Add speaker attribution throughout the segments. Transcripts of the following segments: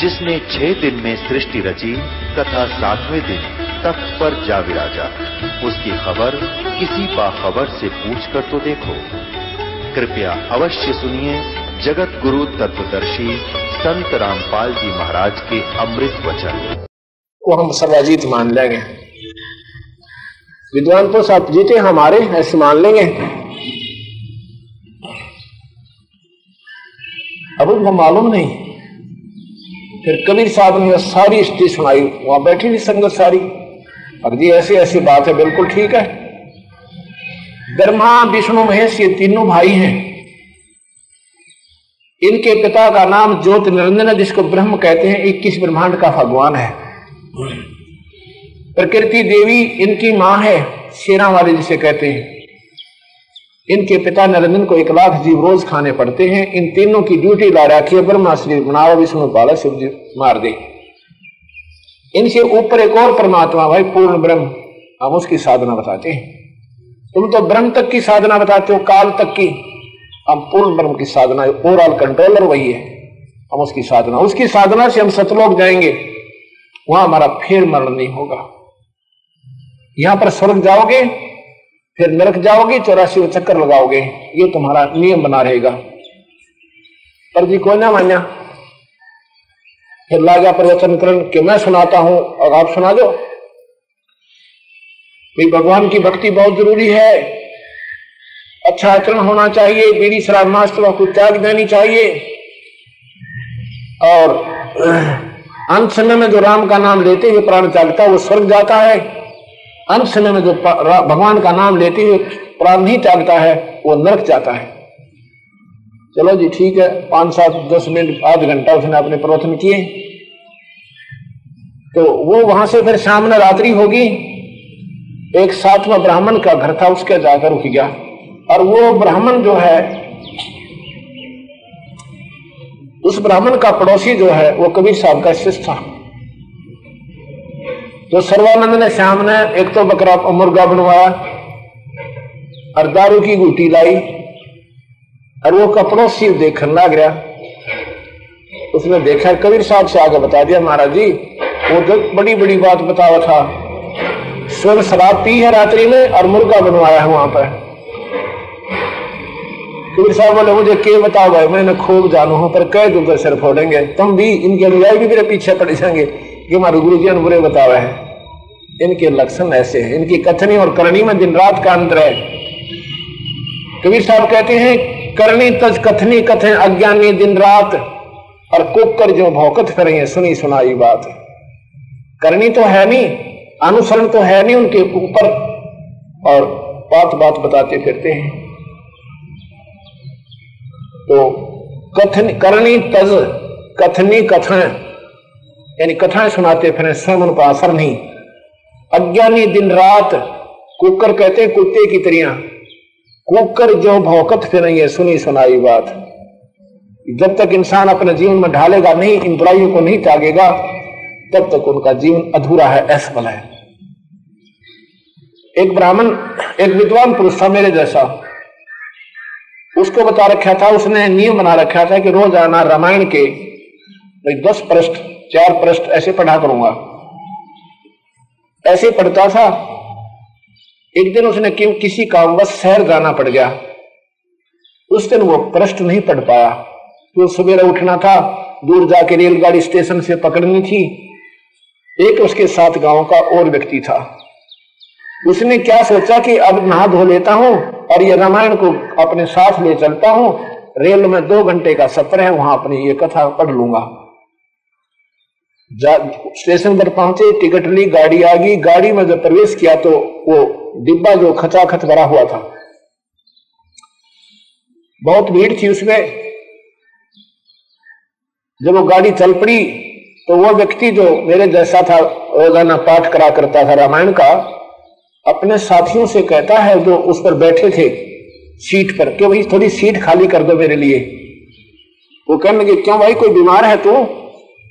Speaker 1: जिसने छह दिन में सृष्टि रची, तथा सातवें दिन तख्त पर जा विराजा। उसकी खबर किसी बाखबर से पूछ कर तो देखो। कृपया अवश्य सुनिए, जगत गुरु तत्वदर्शी संत रामपाल जी महाराज के अमृत वचन।
Speaker 2: को हम सर्वाजीत मान लेंगे। विद्वान तो सब जीते, हमारे ऐसे मान लेंगे। अब उनको मालूम नहीं। फिर कबीर साहब ने सारी स्थिति सुनाई, वहाँ बैठी थी संगत सारी। अब जी, ऐसी ऐसी बात है, बिल्कुल ठीक है। ब्रह्मा, विष्णु, महेश, ये तीनों भाई हैं। इनके पिता का नाम ज्योत निरंजन जिसको ब्रह्म कहते हैं, इक्कीस ब्रह्मांड का भगवान है। प्रकृति देवी इनकी माँ है शेरा वाली जिसे कहते हैं। इनके पिता नरेंद्र को एक लाख जीव रोज खाने पड़ते हैं। इन तीनों की ड्यूटी ला रखी है ब्रह्मा श्री बनाओ विष्णु पाला शिव जी मार दे। इनसे ऊपर एक और परमात्मा भाई, पूर्ण ब्रह्म। हम उसकी साधना बताते हैं। तुम तो ब्रह्म तक की साधना बताते हो, काल तक की। हम पूर्ण ब्रह्म की साधना, ओवरऑल कंट्रोलर वही है। हम उसकी साधना उसकी साधना से हम सतलोक जाएँगे। वहाँ हमारा फिर मरण नहीं होगा। यहाँ पर स्वर्ग जाओगे फिर नरक जाओगे, चौरासी चक्कर लगाओगे। ये तुम्हारा नियम बना रहेगा। पर जी कोई ना मान्या। फिर लाजा प्रवचन करण कि मैं सुनाता हूँ और आप सुना दो। भगवान की भक्ति बहुत ज़रूरी है। अच्छा आचरण होना चाहिए। बीड़ी शराब मास्तवा को त्याग देनी चाहिए। और अंत समय में जो राम का नाम लेते हुए प्राण त्यागता है, वो स्वर्ग जाता है। अंत समय में जो भगवान का नाम लेते हुए नहीं त्यागता है, वो नरक जाता है। चलो जी, ठीक है पाँच सात दस मिनट, आध घंटा उसने अपने प्रवचन किए। तो वो वहाँ से फिर सामने रात्रि होगी। एक सातवा ब्राह्मण का घर था, उसके जाकर रुक गया। और वो ब्राह्मण जो है, उस ब्राह्मण का पड़ोसी जो है, वो कबीर साहब का शिष्य था। तो सर्वानंद ने श्याम ने एक तो बकरा मुर्गा बनवाया, और दारू की गुटी लाई, और वो कपड़ों से देखने लग गया। उसने देखा कबीर साहब से आगे बता दिया, महाराज जी, वो तो बड़ी बड़ी बात बता बतावा था। स्वयं शराब पी है रात्रि में, और मुर्गा बनवाया है वहाँ पर। कबीर साहब बोले, मुझे के बताओ भाई, मैंने खूब जानू हूँ, पर कह दूँगा सिर फोड़ेंगे। तुम भी इनके अनुयायी भी मेरे पीछे पड़ जाएँगे। कि हमारे गुरु जी बुरे बतावे हैं, इनके लक्षण ऐसे हैं, इनकी कथनी और करणी में दिन रात का अंतर है। कबीर साहब कहते हैं, करणी तज कथनी कथे अज्ञानी दिन रात, और कुकर जो भौकत करेंगे सुनी सुनाई बात। करनी तो है नहीं, अनुसरण तो है नहीं उनके ऊपर, और बात बात बताते फिरते हैं। तो कथनी करनी तज कथनी कथन यानी कथाएँ सुनाते फिर स्वयं पर असर नहीं। अज्ञानी दिन रात कुकर कहते हैं, कुत्ते की तरिया। कुकर जो भौकत फिर सुनी सुनाई बात। जब तक इंसान अपने जीवन में ढालेगा नहीं, इन बुराइयों को नहीं त्यागेगा, तब तक उनका जीवन अधूरा है, असफल है। एक ब्राह्मण, एक विद्वान पुरुष था मेरे जैसा। उसको बता रखा था, उसने नियम बना रखा था कि रोज आना रामायण के दस पृष्ठ चार पृष्ठ ऐसे पढ़ा करूँगा। ऐसे पढ़ता था, एक दिन उसने क्यों किसी कामवश शहर जाना पड़ गया। उस दिन वो पृष्ठ नहीं पढ़ पाया। तो सवेरा उठना था, दूर जाके रेलगाड़ी स्टेशन से पकड़नी थी। एक उसके साथ गाँव का और व्यक्ति था। उसने क्या सोचा कि अब नहा धो लेता हूँ और ये रामायण को अपने साथ ले चलता हूँ। रेल में दो घंटे का सफ़र है, वहाँ अपनी ये कथा पढ़ लूँगा। स्टेशन पर पहुँचे, टिकट ली, गाड़ी आ गई। गाड़ी में जब प्रवेश किया तो वो डिब्बा जो खचाखच भरा हुआ था, बहुत भीड़ थी उसमें। जब वो गाड़ी चल पड़ी तो वो व्यक्ति जो मेरे जैसा था, रोज़ाना पाठ करा करता था रामायण का, अपने साथियों से कहता है, जो उस पर बैठे थे सीट पर कि भाई, थोड़ी सीट खाली कर दो मेरे लिए? वो कहने लगे, क्यों भाई, कोई बीमार है तू?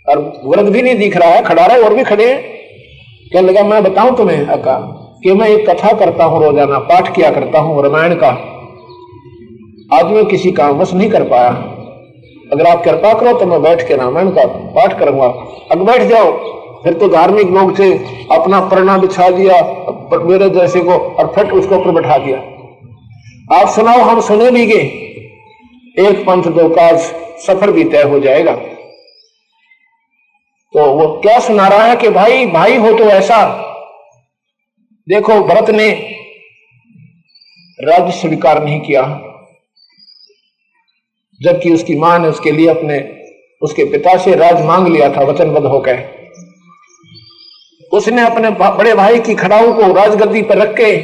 Speaker 2: और व्रत भी नहीं दिख रहा है, खड़ा रहा, और भी खड़े हैं। कहने लगा, मैं बताऊँ तुम्हें अका कि मैं एक कथा करता हूँ, रोज़ाना पाठ किया करता हूँ रामायण का। आज मैं किसी कामवश नहीं कर पाया। अगर आप कृपा करो तो मैं बैठ के रामायण का पाठ करूँगा। अब बैठ जाओ, फिर तो धार्मिक लोग थे, अपना प्रणा बिछा दिया मेरे जैसे को, और फट उसके ऊपर बैठा दिया। आप सुनाओ, हम सुने भी गए। एक पंथ दो काज, सफ़र भी तय हो जाएगा। तो वो क्या सुना रहा है कि भाई भाई हो तो ऐसा। देखो, भरत ने राज्य स्वीकार नहीं किया, जबकि उसकी माँ ने उसके लिए अपने, उसके पिता से राज मांग लिया था, वचनबद्ध होकर। उसने अपने बड़े भाई की खड़ाऊ को राजगद्दी पर रख के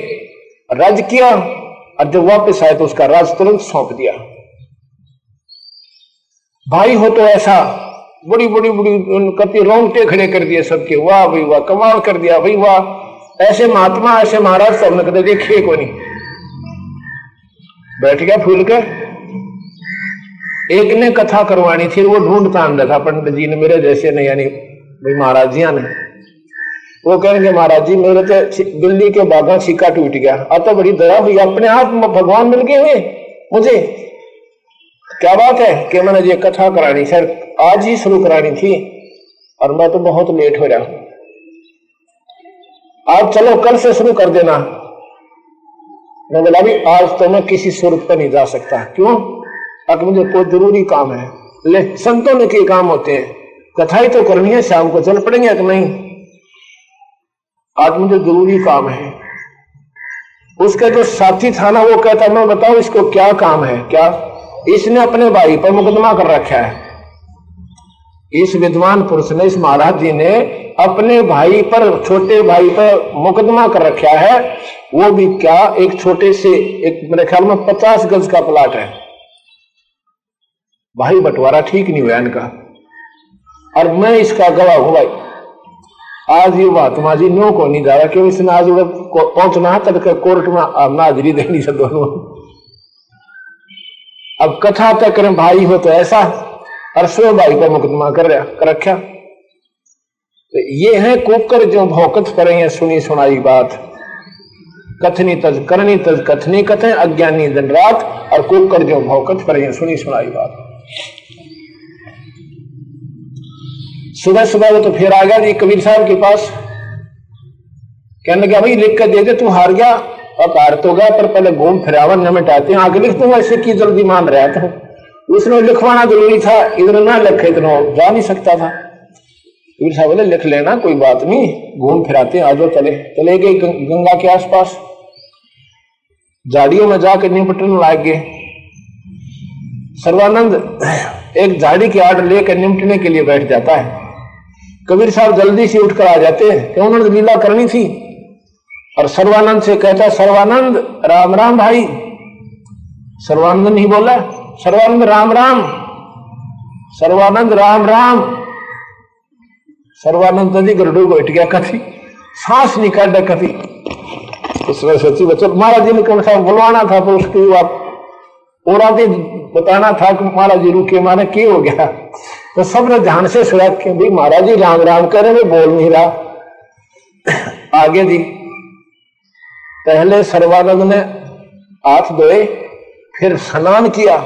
Speaker 2: राज किया, और जब वापस आए तो उसका राज तुरंत सौंप दिया। भाई हो तो ऐसा। बड़ी बड़ी बड़ी कति रोंगटे खड़े कर दिए सबके। वाह भाई वाह, कमाल कर दिया, भाई, वाह। ऐसे महात्मा, ऐसे महाराज सबने कदे देखे को नहीं। बैठ गया फूल कर एक ने कथा करवानी थी, वो ढूंढता अंदर था, पंडित जी ने मेरे जैसे ने, यानी भाई महाराज जी ने। वो कहेंगे, महाराज जी, मेरे तो दिल्ली के बागा सिक्का टूट गया। अब तो बड़ी दया हुई अपने आप भगवान मिल गए हुए मुझे। क्या बात है? कि मैंने ये कथा करानी, सर आज ही शुरू करानी थी, और मैं तो बहुत लेट हो रहा हूँ। आज चलो, कल से शुरू कर देना। मैं बोला भी आज तो मैं किसी सूरत पर नहीं जा सकता। क्यों? अब मुझे कोई ज़रूरी काम है। ले, संतों ने के काम होते हैं। कथा ही तो करनी है, शाम को चल पड़ेंगे कि नहीं? आज मुझे ज़रूरी काम है। उसका जो साथी था ना, वो कहता, मैं बताऊँ इसको क्या काम है? क्या? इसने अपने भाई पर मुकदमा कर रखा है। इस विद्वान पुरुष ने, इस महाराज जी ने अपने भाई पर, छोटे भाई पर मुकदमा कर रखा है। वो भी क्या, एक छोटे से, एक मेरे ख्याल में पचास गज का प्लाट है। भाई बंटवारा ठीक नहीं हुआ इनका। और मैं इसका गवाह हूँ भाई। आज ये महात्मा जी नो को नहीं जा रहा क्योंकि इसने आज पहुँचना तब कोर्ट में हाजिरी देनी से दोनों। अब कथा तक करें, भाई हो तो ऐसा। और स्व भाई का मुकदमा कर रखा। तो ये है कुकर जो भौकत पर सुनी सुनाई बात। कथनी तज, करनी तज, कथनी कथे, अज्ञानी दिन रात, और कुकर जो भौकत पर सुनी सुनाई बात। सुबह सुबह वो तो फिर आ गया जी कबीर साहब के पास। कहने लगा, भाई, लिख कर दे दे, तू हार गया, अब तो गया, पर पहले घूम फिरावन, न मिटाते हैं। आगे लिख दूँगा, इससे की जल्दी मान रहा था उसने लिखवाना ज़रूरी था, इधर ना लिखे इतना जा नहीं सकता था। कबीर साहब बोले, लिख लेना, कोई बात नहीं, घूम फिराते आ जाओ, चले। चले गए गंगा के आसपास। झाड़ियों में जाकर निपटने लाग गए। सर्वानंद एक झाड़ी की आड़ लेकर निपटने के लिए बैठ जाता है। कबीर साहब जल्दी से उठकर आ जाते हैं। क्यों, उन्होंने लीला करनी थी। और सर्वानंद से कहता, सर्वानंद, राम राम भाई। सर्वानंद नहीं बोला सर्वानंद राम राम। सर्वानंद राम राम। सर्वानंद नदी गरुड़ बैठ गया कथी। सांस नहीं काटा कथी। उसमें सच्ची बच्चों, महाराज जी ने कौन सा बुलवाना था तो उसकी बात और आगे बताना था कि महाराज जी रुके मारे क्या हो गया। तो सबने ध्यान से सुना कि भाई महाराज जी राम राम कर रहे बोल नहीं रहा। आगे जी, पहले सर्वानंद ने हाथ धोए, फिर स्नान किया।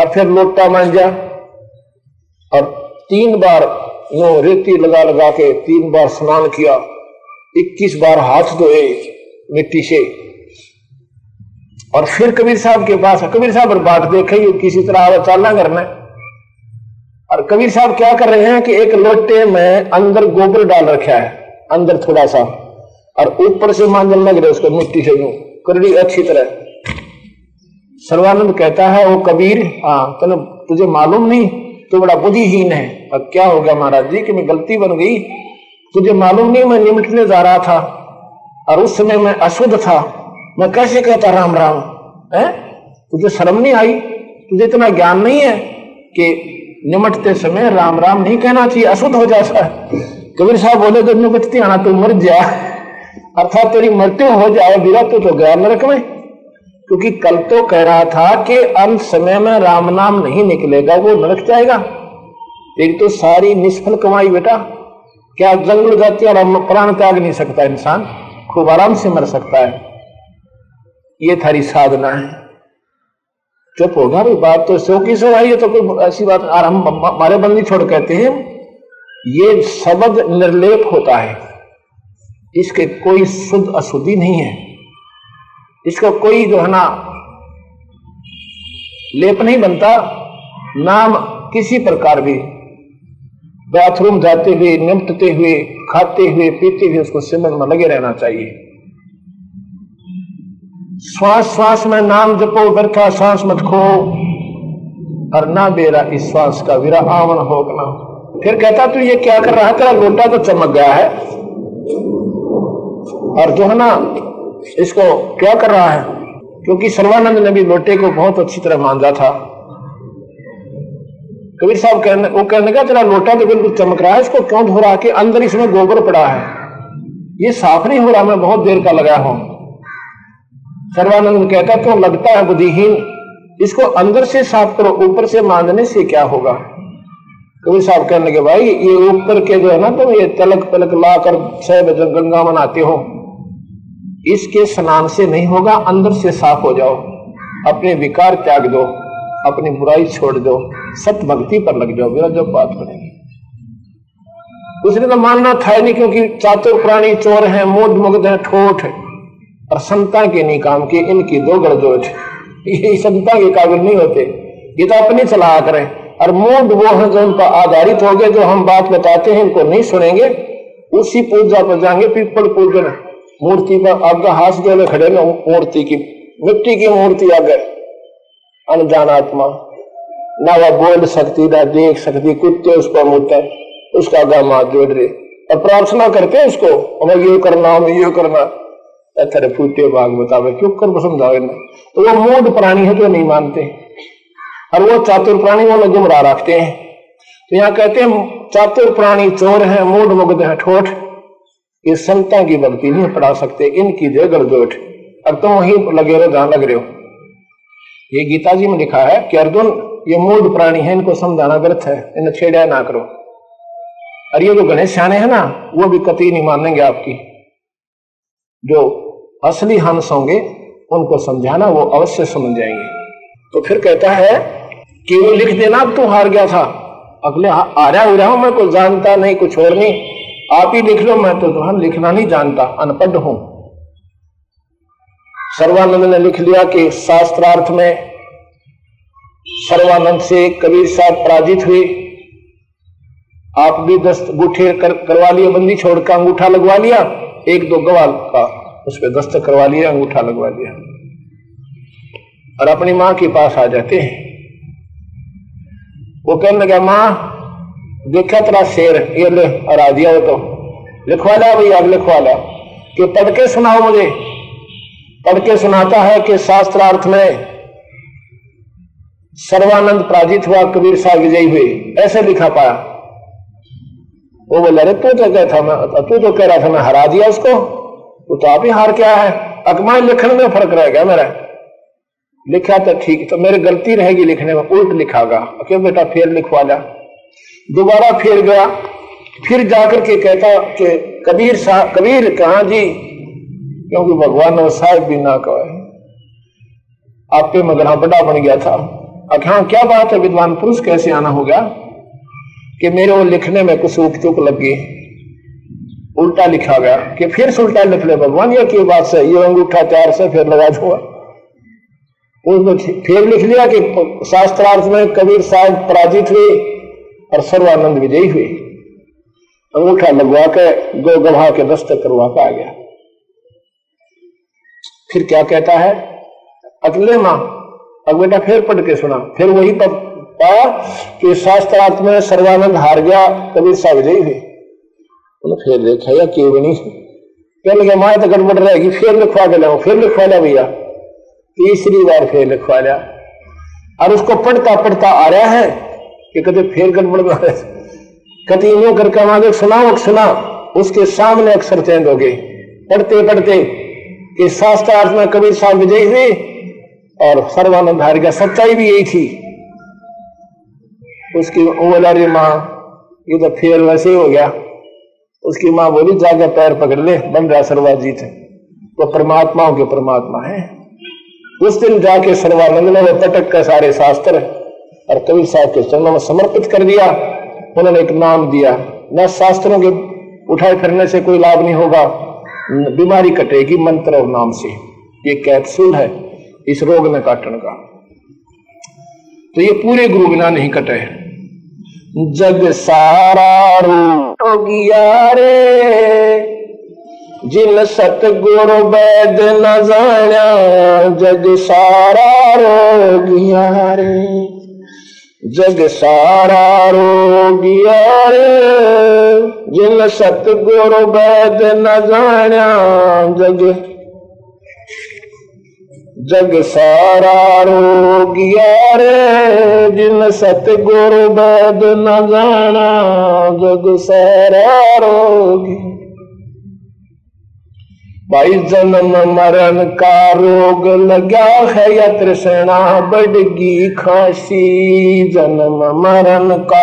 Speaker 2: और फिर लोटा मांझा और तीन बार यूँ रेती लगा लगा के तीन बार स्नान किया। इक्कीस बार हाथ धोए मिट्टी से। और फिर कबीर साहब के पास, कबीर साहब और बात देखे किसी तरह चालना करना और कबीर साहब क्या कर रहे हैं कि एक लोटे में अंदर गोबर डाल रखा है, अंदर थोड़ा सा। और ऊपर से मांजन लग रहे उसको मिट्टी से यूँ, करड़ी अच्छी तरह। सर्वानंद कहता है वो कबीर हाँ तेने तुझे मालूम नहीं तो बड़ा बुद्धिहीन है। अब क्या हो गया महाराज जी कि मैं गलती बन गई? तुझे मालूम नहीं मैं निमटने जा रहा था और उस समय मैं अशुद्ध था। मैं कैसे कहता राम राम? है? तुझे शर्म नहीं आई? तुझे इतना ज्ञान नहीं है कि निमटते समय राम राम नहीं कहना चाहिए अशुद्ध हो जाता है कबीर साहब बोले जब निमटती आना तू मर जा। अर्थात तेरी मृत्यु हो जाए बिरा तो, तो गया नरक में। क्योंकि कल तो कह रहा था कि अंत समय में राम नाम नहीं निकलेगा, वो नरक जाएगा। एक तो सारी निष्फल कमाई बेटा। क्या जंगल जाती है और प्राण त्याग नहीं सकता इंसान? खूब आराम से मर सकता है। ये थारी साधना है। चुप होगा भाई, बात तो सो की सो है तो कोई ऐसी बात और हम हमारे बंदी छोड़ कहते हैं, ये शब्द निर्लेप होता है। इसके कोई शुद्ध अशुद्धि नहीं है। इसका कोई जो है ना लेप नहीं बनता। नाम किसी प्रकार भी। बाथरूम जाते हुए निपटते हुए, खाते हुए, पीते हुए उसको सिमरन में लगे रहना चाहिए। श्वास श्वास में नाम जपो, व्यर्था, श्वास मत खो। और ना बेरा इस श्वास का विरा आवन होगना फिर कहता, तू ये क्या कर रहा है? तेरा लोटा तो चमक गया है। और जो है ना इसको क्या कर रहा है? क्योंकि सर्वानंद ने भी लोटे को बहुत अच्छी तरह मांझा था। कबीर साहब कहने, वो कहने का, तेरा लोटा तो बिल्कुल चमक रहा है, इसको क्यों धो रहा कि अंदर इसमें गोबर पड़ा है। ये साफ़ नहीं हो रहा, मैं बहुत देर का लगा हूँ। सर्वानंद कहता तो लगता है बुद्धिहीन, इसको अंदर से साफ़ करो, ऊपर से मांझने से क्या होगा? कबीर साहब कहने के भाई, ये ऊपर के जो है ना, तुम तो ये तलक पलक ला कर बजे गंगा मनाते हो। इसके स्नान से नहीं होगा, अंदर से साफ़ हो जाओ। अपने विकार त्याग दो, अपनी बुराई छोड़ दो सत भक्ति पर लग जाओ, मेरा जब बात करेंगे उसने तो मानना था नहीं, क्योंकि चातुर प्राणी चोर है मोद मुग्ध है, ठोठ और संता के नहीं काम के इनकी दो गड़जोट ये संता के काबिल नहीं होते, ये तो अपने चला करें और मूड वो है जो उनका आधारित हो गए जो हम बात बताते हैं, इनको नहीं सुनेंगे, उसी पूजा पर जाएँगे, पीपल पूजन। मूर्ति पर आगे हाथ जोड़े खड़े ना, मूर्ति की, मिट्टी की मूर्ति आगे। अनजान आत्मा। ना वह बोल सकती, ना देख सकती, कुत्ते उसको मुद्दा उसका गम हाथ जोड़ रहे। और प्रार्थना करते उसको, हमें ये करना, हमें ये करना। तेरे फूटे भाग बतावे क्यों कर पसंद आवे ना? तो वो मूड प्राणी है जो नहीं मानते। और वो चातुर प्राणी वो गुमराह रखते हैं। तो यहाँ कहते हैं, चातुर प्राणी चोर है मूड मुग्ध है, ठोठ। ये संता की भक्ति नहीं पढ़ा सकते, इनकी जय गड़जोट अब तुम वहीं लगे रहो, जहाँ लग रहे हो। ये गीता जी में लिखा है कि अर्जुन, ये मूड प्राणी है, इनको समझाना व्यर्थ है, इन्हें छेड़ा ना करो। और ये जो गणेश सियाने हैं ना, वो भी कति नहीं मानेंगे आपकी। जो असली हंस होंगे, उनको समझाना, वो अवश्य समझ जाएँगे। तो फिर कहता है कि वो लिख देना, अब तू हार गया था। अगले आ रहा हो, रहा हूँ, मैं कुछ जानता नहीं, कुछ और नहीं। आप ही लिख लो मैं तो तुम लिखना नहीं जानता अनपढ़ हूँ। सर्वानंद ने लिख लिया कि शास्त्रार्थ में सर्वानंद से कबीर साहब पराजित हुए। आप भी दस्त गुठे कर, करवा लिए बंदी छोड़ का अंगूठा लगवा लिया। एक दो गवाल का उस पर दस्तक करवा लिया अंगूठा लगवा लिया। और अपनी माँ के पास आ जाते हैं। वो कहने लगा माँ देखा तेरा शेर, ये ले आ दिया वो तो लिखवा लिया भैया लिखवा लिया कि पढ़ के सुनाओ मुझे। पढ़ के सुनाता है कि शास्त्रार्थ में सर्वानंद पराजित हुआ, कबीर साहब विजयी हुए। ऐसे लिखा पाया। वो बोला, अरे तू तो कहता मैं, तू तो कह रहा था मैं हरा दिया उसको। तो आप ही हार क्या है। अकमाई लिखने में फ़र्क रहेगा मेरा। लिखा तो ठीक तो मेरी गलती रहेगी लिखने में, उल्ट लिखागा। क्यों बेटा, फिर लिखवा लिया दोबारा फिर गया। फिर जाकर के कहता कि, कबीर साहब कबीर, कहा जी? क्योंकि भगवान ने साहब भी ना कहे आप पे मगना बड़ा बन गया था। अखा क्या बात है, विद्वान पुरुष, कैसे आना हो गया? कि मेरे वो लिखने में कुछ उप चुक गई उल्टा लिखा गया कि फिर से उल्टा लिख ले भगवान, ये की बात से ये अंगूठा चार से फिर लगा दूँगा उसने फिर लिख लिया कि शास्त्रार्थ में कबीर साहब पराजित हुए। और सर्वानंद विजयी हुए। अंगूठा लगवा के, दो गवाह के दस्तक करवा के आ गया। फिर क्या कहता है? अगले माँ, अब बेटा फिर पढ़ के सुना। फिर वही पाया कि शास्त्रार्थ में सर्वानंद हार गया, कबीर सा विजयी हुए। फिर देखा या क्यों नहीं कहने लगे माए तो गड़बड़ रहेगी, फिर लिखवा के लाओ फिर लिखवा लिया भैया। तीसरी बार फिर लिखवा लिया। और उसको पढ़ता पढ़ता आ रहा है कि कभी फेर गड़बड़ में कभी यूँ करके आगे सुनाओ सुना उसके सामने अक्षर चेंज हो गए पढ़ते पढ़ते, कि शास्त्रार्थ में कबीर साहब विजय हुए और सर्वानंद हार गया। सच्चाई भी यही थी। उसकी ओलारी माँ, ये तो फेर वैसे ही गया। उसकी माँ बोली जाकर पैर पकड़ ले बन रहा सर्वाजीत तो परमात्माओं के परमात्मा है। उस दिन जाके सर्वानंद ने वो पटक कर सारे शास्त्र और कबीर साहब के चरणों में समर्पित कर दिया। उन्होंने एक नाम दिया। न शास्त्रों के उठाए फिरने से कोई लाभ नहीं होगा। बीमारी कटेगी मंत्र और नाम से। ये कैप्सूल है इस रोग में काटने का। तो ये पूरे गुरु बिना नहीं कटे जग सारा रोगिया रे। जिन सतगुरु वैद न जाना, जग सारा रोगिया रे। जग सारा रोगिया रे जिन सतगुरु वैद न जाना जग जग सारा रोगिया रे जिन सतगुरु वैद न जाना जग सारा रोगी भाई जन्म मरण का रोग लगा है या तृष्णा बढ़गी खांसी। जन्म मरण का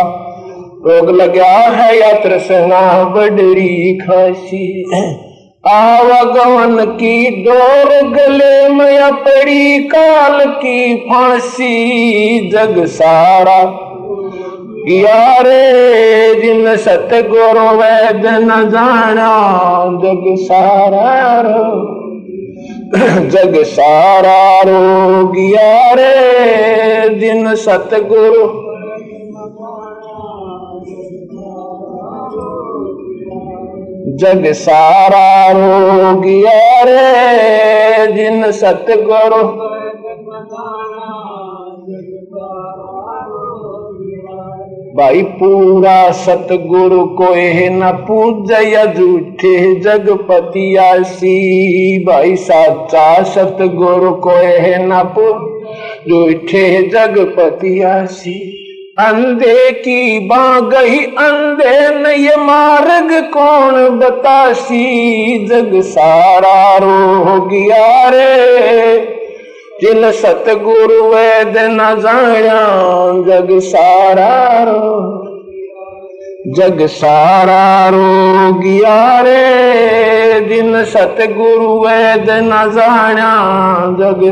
Speaker 2: रोग लगा है या तृष्णा बढ़ी खांसी। आवागमन की डोर गले में पड़ी काल की फांसी। जग सारा यारे जिन सतगुरु वैद न जाना, जग सारा रो, जग सारा रोग यारे जिन सतगुरु। जग सारा रोग यारे जिन सतगुरु। भाई, पूरा सतगुरु को न पूजय झूठे जगपति आसी। भाई, साचा सतगुरु को न पूज, झूठे जगपति आसी। अंधे की बा गई अंधे न ये मार्ग कौन बतासी। जग सारा रो गया रे। जिन सतगुरु वैद न जाया, जग सारा रो। जग सारा रो रे जिन सतगुरु वैद न जाया, जग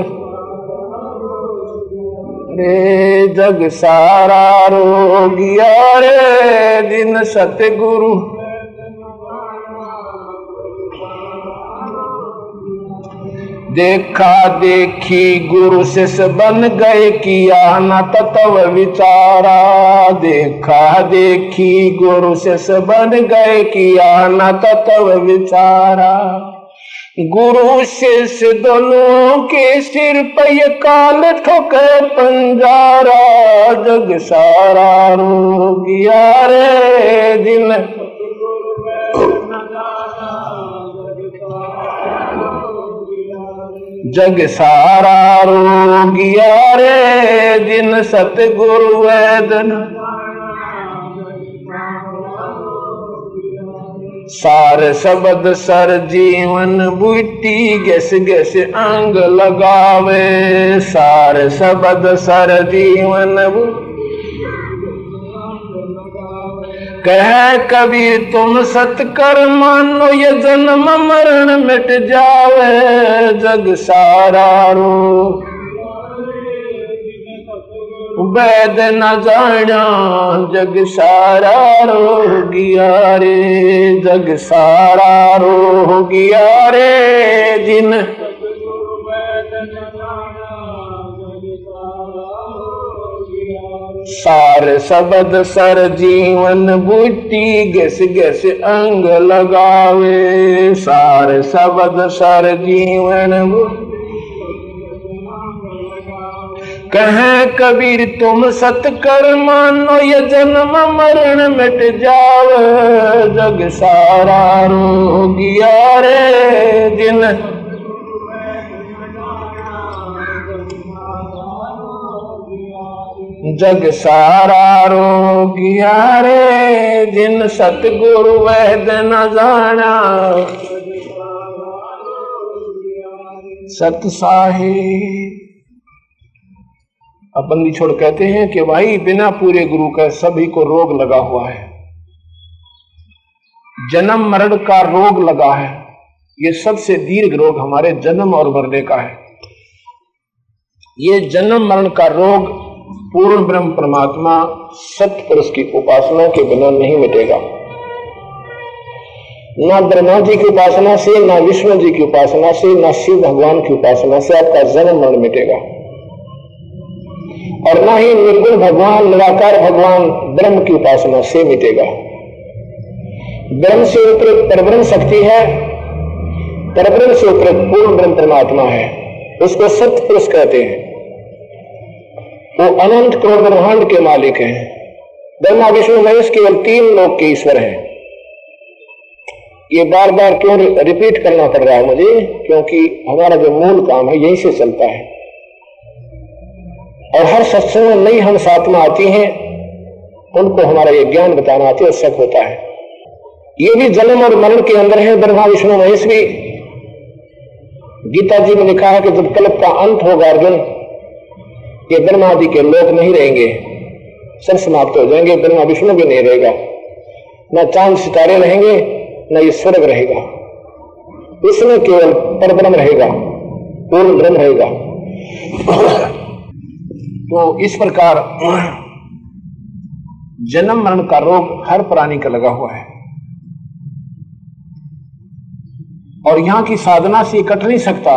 Speaker 2: रे, जग सारा रो रे जिन सतगुरु देखा देखी गुरु शिष बन गए किया, न तत्व विचारा। देखा देखी गुरु शिष बन गए किया, न तत्व विचारा। गुरु शिष्य दोनों के सिर पे काल ठोक पंजारा। जग सारा रो गया रे, दिल जग सारा रोगिया रे जिन सतगुरु वेदन। सार शब्द सर जीवन बुटी गैस गैस अंग लगावे। सार शब्द सर जीवन बुटी कह कबीर तुम सतकर मानो ये जन्म मरण मिट जावे जग सारा रो वैद न जाना जग सारा रो गया रे जग सारा रो गया रे जिन सार शब्द सर जीवन बूटी गस गस अंग लगावे। सार शब्द सर जीवन कह कबीर, तुम सतकर मानो ये जन्म मरण मिट जाव। जग सारा रो गया रे जिन जग सारा रोगिया रे, जिन सतगुरु वैद न जाना। सत साहिब। अब बंदी छोड़ कहते हैं कि भाई, बिना पूरे गुरु का सभी को रोग लगा हुआ है। जन्म मरण का रोग लगा है। ये सबसे दीर्घ रोग हमारे जन्म और मरने का है। ये जन्म मरण का रोग पूर्ण ब्रह्म परमात्मा सत्य पुरुष की उपासना के बिना नहीं मिटेगा। ना ब्रह्मा जी की उपासना से, ना विष्णु जी की उपासना से, ना शिव भगवान की उपासना से आपका जन्म मरण मिटेगा। और ना ही निर्गुण भगवान, निराकार भगवान ब्रह्म की उपासना से मिटेगा। ब्रह्म से ऊपर परब्रह्म शक्ति है, परब्रह्म से ऊपर पूर्ण ब्रह्म परमात्मा है। उसको सत्य पुरुष कहते हैं। वो अनंत करोड़ ब्रह्मांड के मालिक हैं। ब्रह्मा, विष्णु, महेश केवल तीन लोग के ईश्वर हैं। ये बार बार क्यों रिपीट करना पड़ रहा है मुझे? क्योंकि हमारा जो मूल काम है, यहीं से चलता है। और हर सत्संग में नई हम सात्मा आती हैं, उनको हमारा ये ज्ञान बताना है सब होता है। ये भी जन्म और मरण के अंदर है, ब्रह्मा, विष्णु, महेश भी। गीता जी में लिखा है कि जब कल्प का अंत होगा अर्जुन ये ब्रह्मा आदि के लोग नहीं रहेंगे। सब समाप्त हो जाएँगे ब्रह्मा विष्णु भी नहीं रहेगा। न चाँद सितारे रहेंगे, न ये स्वर्ग रहेगा। इसमें केवल पर ब्रह्म रहेगा, पूर्ण ब्रह्म रहेगा। तो इस प्रकार जन्म मरण का रोग हर प्राणी का लगा हुआ है। और यहाँ की साधना से कट नहीं सकता।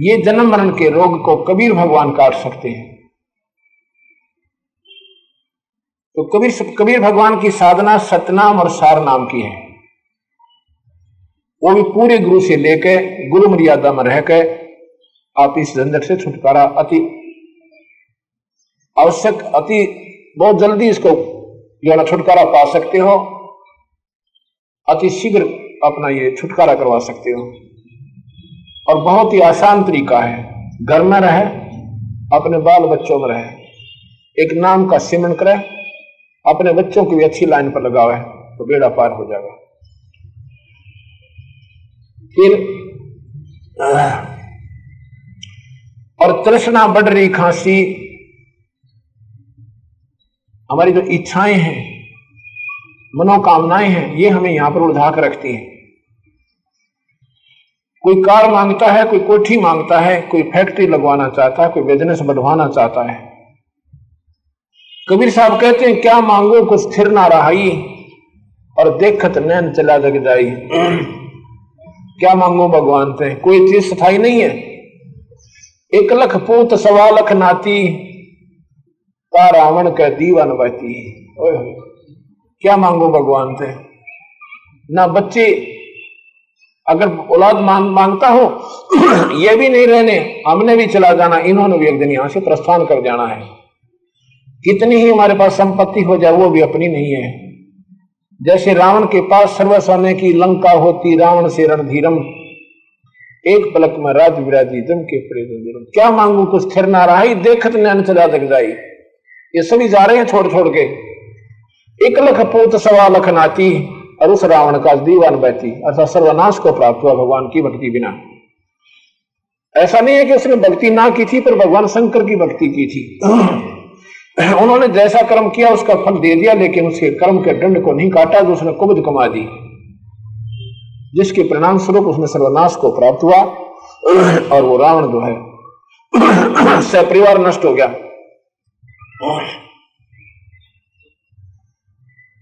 Speaker 2: ये जन्म मरण के रोग को कबीर भगवान काट सकते हैं। तो कबीर कबीर भगवान की साधना सतनाम और सार नाम की है। वो भी पूरे गुरु से लेकर गुरु मर्यादा में रहकर आप इस झंझट से छुटकारा अति आवश्यक, अति बहुत जल्दी इसको जो है छुटकारा पा सकते हो। अति शीघ्र अपना ये छुटकारा करवा सकते हो। और बहुत ही आसान तरीका है। घर में रहे, अपने बाल बच्चों में रहे। एक नाम का सिमन करे, अपने बच्चों की भी अच्छी लाइन पर लगावे तो बेड़ा पार हो जाएगा। फिर और तृष्णा बढ़ रही खांसी। हमारी जो इच्छाएँ हैं, मनोकामनाएँ हैं, ये हमें यहाँ पर उड़ा कर रखती हैं। कोई कार माँगता है, कोई कोठी माँगता है, कोई फैक्ट्री लगवाना चाहता है, कोई बिज़नेस बढ़वाना चाहता है। कबीर साहब कहते हैं, क्या मांगो, कुछ स्थिर ना रहाई और देखत नैन चला जग जाई। क्या मांगो भगवान से कोई चीज़ सफ़ाई नहीं है? एक लख पूत, सवा लख नाती रावण का दीवान बहती। क्या मांगो भगवान से ना बच्चे अगर औलाद मांग माँगता हो, ये भी नहीं रहने, हमने भी चला जाना, इन्होंने भी एक दिन यहाँ से प्रस्थान कर जाना है। कितनी ही हमारे पास संपत्ति हो जाए, वो भी अपनी नहीं है। जैसे रावण के पास सर्वस्वाम्य की लंका होती, रावण से रणधीरम, एक पलक में राज विराजी जम के प्रेम क्या मांगू, कुछ स्थिर ना रहा देखत नैन चला जग जाई। ये सभी जा रहे हैं छोड़ छोड़ के। एक लख पोत, सवा लख नाती। और उस रावण का दीवान बहती अर्थात सर्वनाश को प्राप्त हुआ भगवान की भक्ति बिना। ऐसा नहीं है कि उसने भक्ति ना की थी, पर भगवान शंकर की भक्ति की थी। उन्होंने जैसा कर्म किया, उसका फल दे दिया, लेकिन उसके कर्म के दंड को नहीं काटा, जो उसने कुबद कमा दी। जिसके परिणाम स्वरूप उसने सर्वनाश को प्राप्त हुआ, और वो रावण जो है सपरिवार नष्ट हो गया।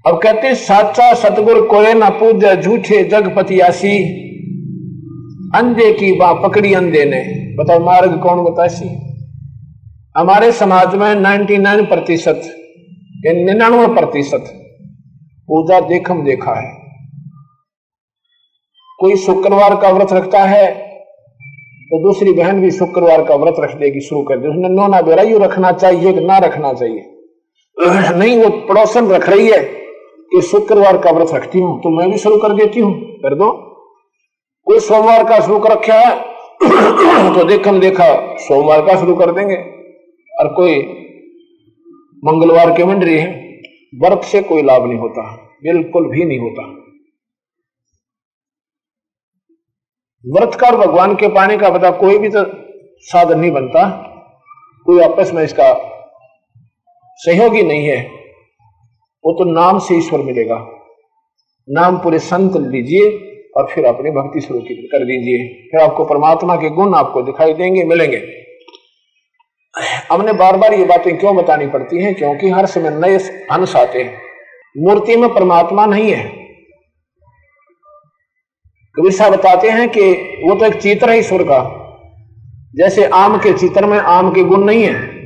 Speaker 2: अब कहते साचा सतगुर कोय ना पूज झूठे जगपति आसी। अंधे की बा पकड़ी अंधे ने। बताओ, मार्ग कौन बतासी हमारे समाज में 99 प्रतिशत निन्यानवे प्रतिशत पूजा देखम देखा है। कोई शुक्रवार का व्रत रखता है तो दूसरी बहन भी शुक्रवार का व्रत रख देगी, शुरू कर दे। उसने नोना बेरायु रखना चाहिए कि ना रखना चाहिए? नहीं, वो पड़ोसन रख रही है। कि शुक्रवार का व्रत रखती हूँ तो मैं भी शुरू कर देती हूँ। कर दो, कोई सोमवार का शुरू कर रखा है तो देख देखा, सोमवार का शुरू कर देंगे। और कोई मंगलवार के मंडरी है, व्रत से कोई लाभ नहीं होता, बिल्कुल भी नहीं होता। व्रत का भगवान के पाने का पता कोई भी तो साधन नहीं बनता, कोई आपस में इसका सहयोगी नहीं है। वो तो नाम से ईश्वर मिलेगा। नाम पूरे संत लीजिए और फिर अपनी भक्ति शुरू कर दीजिए। फिर आपको परमात्मा के गुण आपको दिखाई देंगे, मिलेंगे। हमने बार बार ये बातें क्यों बतानी पड़ती हैं? क्योंकि हर समय नए अंश आते हैं। मूर्ति में परमात्मा नहीं है। कबीर साहब बताते हैं कि वो तो एक चित्र है ईश्वर का। जैसे आम के चित्र में आम के गुण नहीं है।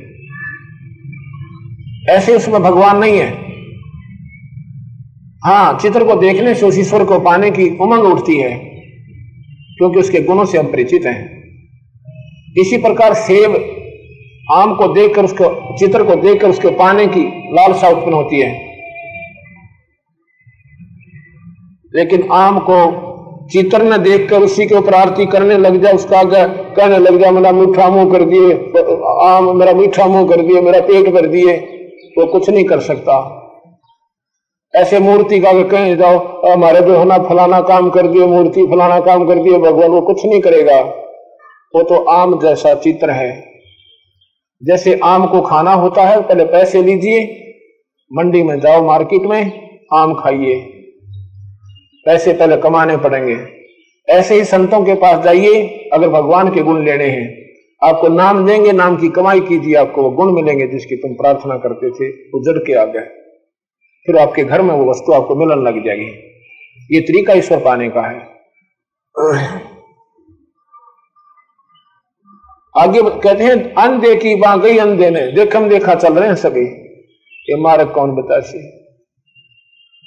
Speaker 2: ऐसे उसमें भगवान नहीं है। हाँ चित्र को देखने से उस ईश्वर को पाने की उमंग उठती है, क्योंकि उसके गुणों से हम परिचित हैं। इसी प्रकार सेब आम को देखकर उसको, चित्र को देखकर उसके पाने की लालसा उत्पन्न होती है। लेकिन आम को चित्र न देखकर उसी के ऊपर आरती करने लग जाए, उसका आगे कहने लग जाए, मेरा मीठा मुँह कर दिए, आम मेरा मीठा मुँह कर दिए, मेरा पेट भर दिए, वो कुछ नहीं कर सकता। ऐसे मूर्ति का कहीं, जाओ हमारे जो है ना फलाना काम कर दिए, मूर्ति फलाना काम कर दिए, भगवान वो कुछ नहीं करेगा। वो तो आम जैसा चित्र है। जैसे आम को खाना होता है, पहले पैसे लीजिए, मंडी में जाओ, मार्केट में, आम खाइए। पैसे पहले कमाने पड़ेंगे। ऐसे ही संतों के पास जाइए, अगर भगवान के गुण लेने हैं। आपको नाम देंगे, नाम की कमाई कीजिए, आपको वो गुण मिलेंगे जिसकी तुम प्रार्थना करते थे, उजड़ के आ गए। फिर आपके घर में वो वस्तु आपको मिलन लग जाएगी। ये तरीका ईश्वर पाने का है। आगे कहते हैं अन की वहाँ गई अंधे ने देखम देखा चल रहे हैं सभी। ये मार्ग कौन बता सी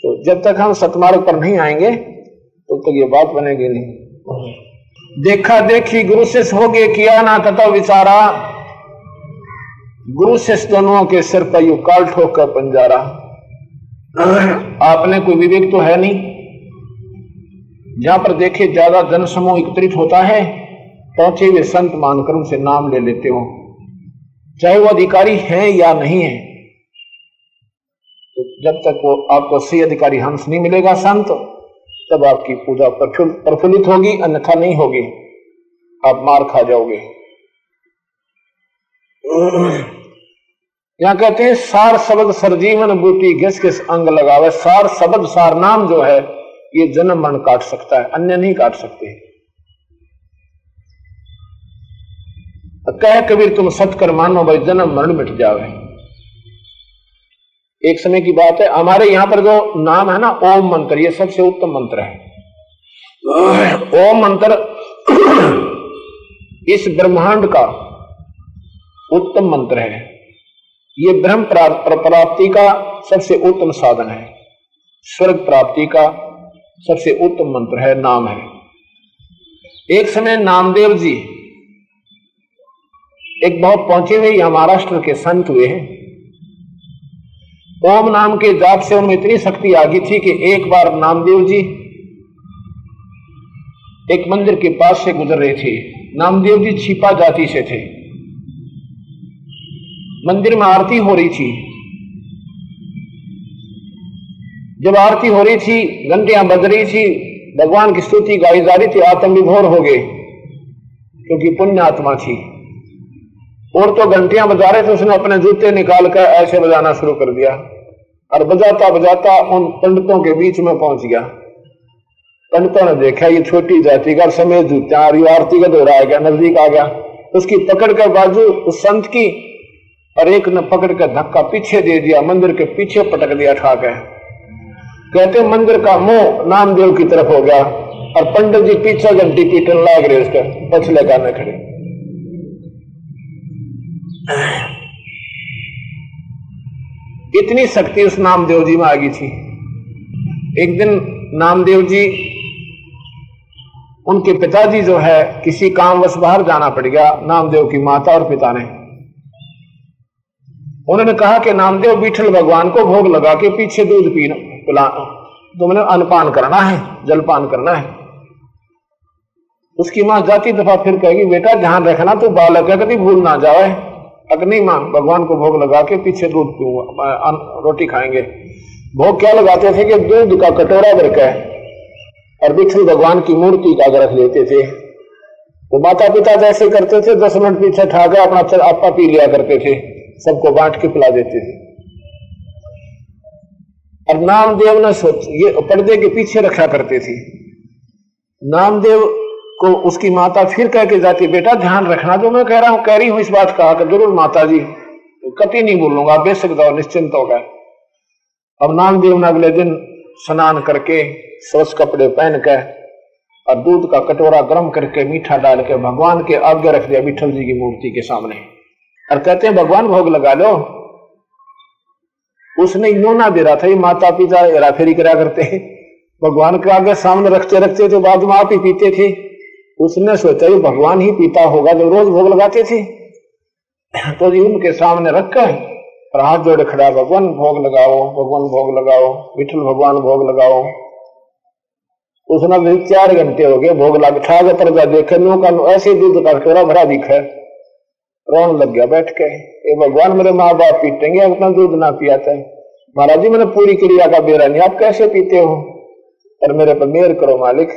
Speaker 2: तो जब तक हम सतमार्ग पर नहीं आएँगे, तब तो तक तो ये बात बनेगी नहीं। देखा देखी गुरु से हो गए, किया ना तथा विचारा। गुरु से दोनों के सिर पर यू काल ठोक पंजारा। आपने कोई विवेक तो है नहीं? जहाँ पर देखे ज़्यादा जन समूह एकत्रित होता है, पहुँचे हुए संत मानकर उनसे नाम ले लेते हो। चाहे वो अधिकारी हैं या नहीं है तो जब तक वो आपको सही अधिकारी हंस नहीं मिलेगा संत, तब आपकी पूजा प्रफुल्लित होगी, अन्यथा नहीं होगी। आप मार खा जाओगे। यहाँ कहते हैं, सार शब्द सरजीवन बूटी घिस घिस अंग लगावे। सार शब्द सार नाम जो है, ये जन्म मन काट सकता है, अन्य नहीं काट सकते। कह कबीर, तुम सत्कर मानो भाई, जन्म मरण मिट जावे। एक समय की बात है, हमारे यहाँ पर जो नाम है ना, ओम मंत्र, ये सबसे उत्तम मंत्र है। ओम मंत्र इस ब्रह्मांड का उत्तम मंत्र है। ये ब्रह्म प्राप्ति का सबसे उत्तम साधन है। स्वर्ग प्राप्ति का सबसे उत्तम मंत्र है, नाम है। एक समय नामदेव जी एक बहुत पहुँचे हुए या महाराष्ट्र के संत हुए हैं। ओम नाम के जाप से उनमें इतनी शक्ति आ गई थी कि एक बार नामदेव जी एक मंदिर के पास से गुजर रहे थे। नामदेव जी छिपा जाति से थे। मंदिर में आरती हो रही थी। जब आरती हो रही थी, घंटियाँ बज रही थी, भगवान की स्तुति गाई जा रही थी आत्म विभोर हो गए, क्योंकि पुण्य आत्मा थी। और तो घंटियाँ बजा रहे थे, उसने अपने जूते निकाल कर ऐसे बजाना शुरू कर दिया। और बजाता बजाता उन पंडितों के बीच में पहुँच गया। पंडितों ने देखा, ये छोटी जाति का समय और आरती का दौरा आ गया, नज़दीक आ गया। उसकी पकड़ कर बाजू उस संत की और एक ने पकड़ कर धक्का पीछे दे दिया, मंदिर के पीछे पटक दिया ठाक। है कहते, मंदिर का मुँह नामदेव की तरफ़ हो गया और पंडित जी पीछे घंटी पीटन लाग रहे उसका पछले गाने खड़े। इतनी शक्ति उस नामदेव जी में आ गई थी। एक दिन नामदेव जी, उनके पिताजी जो है, किसी काम वश बाहर जाना पड़ गया नामदेव की माता और पिता ने। उन्होंने कहा कि नामदेव बीठल भगवान को भोग लगा के पीछे दूध पीना पिला तुमने अनपान करना है, जलपान करना है। उसकी माँ जाती दफ़ा फिर कहेगी, बेटा, ध्यान रखना, तू बालक है, कभी भूल ना जाए अग्नि माँ, भगवान को भोग लगा के पीछे दूध पीऊँगा रोटी खाएँगे। भोग क्या लगाते थे कि दूध का कटोरा भर के और विठल भगवान की मूर्ति का रख लेते थे। तो माता पिता जैसे करते थे, दस मिनट पीछे ठा के अपना आपा पी लिया करते थे। सबको बांट के पिला देते थे। और नामदेव ने सोच, ये पर्दे के पीछे रखा करते थे। नामदेव को उसकी माता फिर कह के जाती, बेटा, ध्यान रखना, जो मैं कह रहा हूँ, कह रही हूँ इस बात का ज़रूर माता जी कति नहीं बोलूँगा बेशक जाओ, निश्चिंत होगा अब नामदेव ने अगले दिन स्नान करके स्वच्छ कपड़े पहन कर और दूध का कटोरा गर्म करके मीठा डाल के भगवान के आगे रख दिया, विठल जी की मूर्ति के सामने। और कहते हैं, भगवान, भोग लगा लो। उसने यूँ ना दे रहा था, ये माता पिता हेरा फेरी करा करते हैं। भगवान के आगे सामने रखते रखते थे बाद में आप ही पीते थे। उसने सोचा, ये भगवान ही पीता होगा जो रोज भोग लगाते थे। तो जी उनके सामने रखकर और हाथ जोड़े खड़ा, भगवान, भोग लगाओ, भगवान, भोग लगाओ विठल भगवान, भोग लगाओ। उसने चार घंटे हो गए भोग लग पर देखे नो का ऐसे दूध का भरा दिखा रोन लग गया, बैठ के। ये भगवान, मेरे माँ बाप पीटेंगे अपना दूध ना पिया था महाराज जी, मैंने पूरी क्रिया का बेरा नहीं, आप कैसे पीते हो? और मेरे पर मेहर करो, मालिक,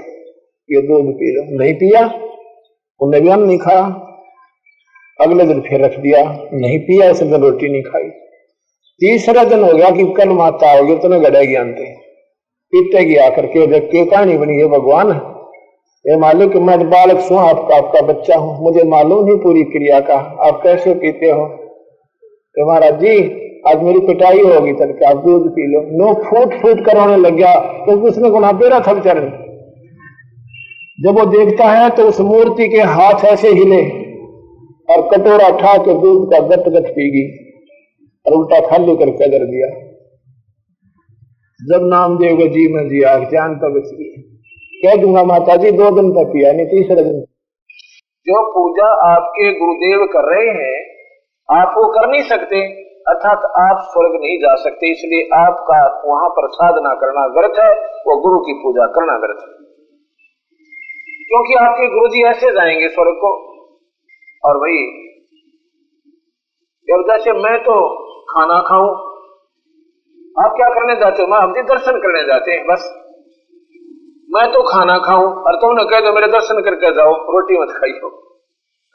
Speaker 2: ये दूध पी लो। नहीं पिया, उन्हें भी अन्न नहीं खाया। अगले दिन फिर रख दिया, नहीं पिया, इस दिन रोटी नहीं खाई। तीसरा दिन हो गया कि कल माता होगी तो मैं गड़ेगी अंत। पीते की आकर के, देख, के कहानी बनी है, भगवान? ये मालिक, मैं बालक सू आपका आपका बच्चा हूँ। मुझे मालूम नहीं पूरी क्रिया का। आप कैसे पीते हो? तो महाराज जी, आज मेरी पिटाई होगी तब क्या आप दूध पी लो। नो फूट फूट करवाने लग गया, क्योंकि तो उसने गुना रहा था बेचारे। जब वो देखता है तो उस मूर्ति के हाथ ऐसे हिले, और कटोरा उठा के दूध का गट गट पी गई, और उल्टा खाली करके कर दिया। जब नाम देगा जी मैं जी आग जान तब कह दूँगा माता जी दो दिन तक पिया नहीं तीसरे दिन। जो पूजा आपके गुरुदेव कर रहे हैं, आप वो कर नहीं सकते, अर्थात आप स्वर्ग नहीं जा सकते, इसलिए आपका वहाँ पर साधना करना व्यर्थ है, वो गुरु की पूजा करना व्यर्थ है। क्योंकि आपके गुरु जी ऐसे जाएँगे स्वर्ग को। और भाई जैसे मैं तो खाना खाऊं। आप क्या करने जाते हो? मैं हम दर्शन करने जाते हैं, बस। मैं तो खाना खाऊं, और तुमने कह दो मेरे दर्शन करके जाओ, रोटी मत हो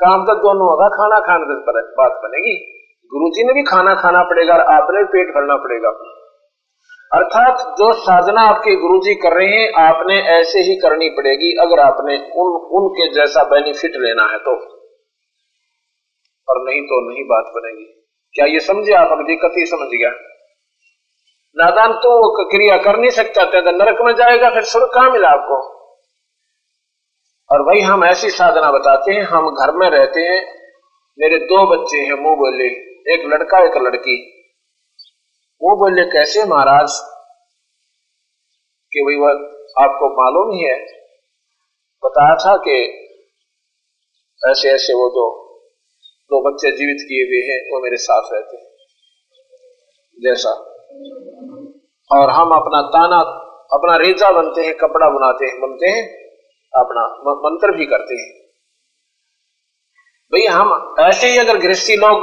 Speaker 2: काम तो दोनों होगा, खाना खाने पर बात बनेगी। गुरु जी ने भी खाना खाना पड़ेगा, और आपने भी पेट भरना पड़ेगा। अर्थात जो साधना आपके गुरु जी कर रहे हैं, आपने ऐसे ही करनी पड़ेगी, अगर आपने उन, उनके जैसा बेनिफिट लेना है तो। और नहीं तो नहीं बात बनेगी। क्या ये समझे आप? दिक्कत ही समझ गया। नादान तो वो क्रिया कर नहीं सकता था तो नरक में जाएगा, फिर स्वर्ग कहा मिला आपको? और भाई हम ऐसी साधना बताते हैं, हम घर में रहते हैं, मेरे दो बच्चे हैं, मुँह बोले एक लड़का, एक लड़की। वो बोले कैसे महाराज? कि भाई वह आपको मालूम ही है। बताया था कि ऐसे ऐसे वो दो दो बच्चे जीवित किए हुए हैं, वो मेरे साथ रहते हैं। जैसा और हम अपना ताना, अपना रेजा बनते हैं, कपड़ा बनाते हैं, बनते हैं, अपना मंत्र भी करते हैं। भैया हम ऐसे ही अगर गृहस्थी लोग,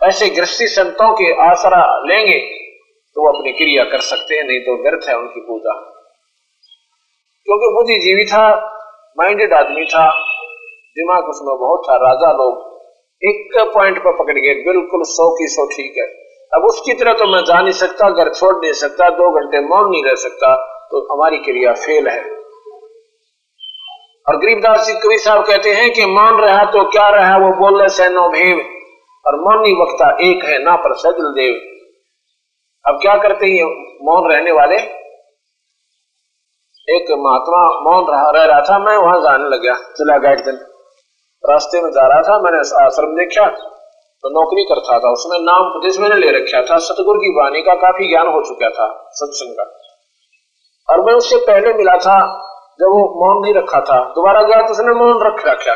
Speaker 2: ऐसे गृहस्थी संतों के आसरा लेंगे तो वो अपनी क्रिया कर सकते हैं, नहीं तो व्यर्थ है उनकी पूजा। क्योंकि बुद्धिजीवी था माइंडेड आदमी था, दिमाग उसमें बहुत था, राजा लोग एक पॉइंट पर पकड़ गए, बिल्कुल सौ की सौ ठीक है। अब उसकी तरह तो मैं जा नहीं सकता, घर छोड़ नहीं सकता, दो घंटे मौन नहीं रह सकता तो हमारी क्रिया फेल है। और गरीबदास जी कवि साहब कहते हैं कि मौन रहा तो क्या रहा, वो बोले सैनो भेव और मौनी वक्ता एक है, ना पर सजल देव अब क्या करते हैं मौन रहने वाले? एक महात्मा मौन रहा, रह रहा था, मैं वहाँ जाने लग गया, चला गया एक दिन। रास्ते में जा रहा था, मैंने आश्रम देखा तो नौकरी करता था। उसमें नाम उपदेश मैंने ले रखा था। सतगुरु की वाणी का काफ़ी ज्ञान हो चुका था सत्संग का। और मैं उससे पहले मिला था, जब वो मौन नहीं रखा था। दोबारा गया तो उसने मौन रख रखा।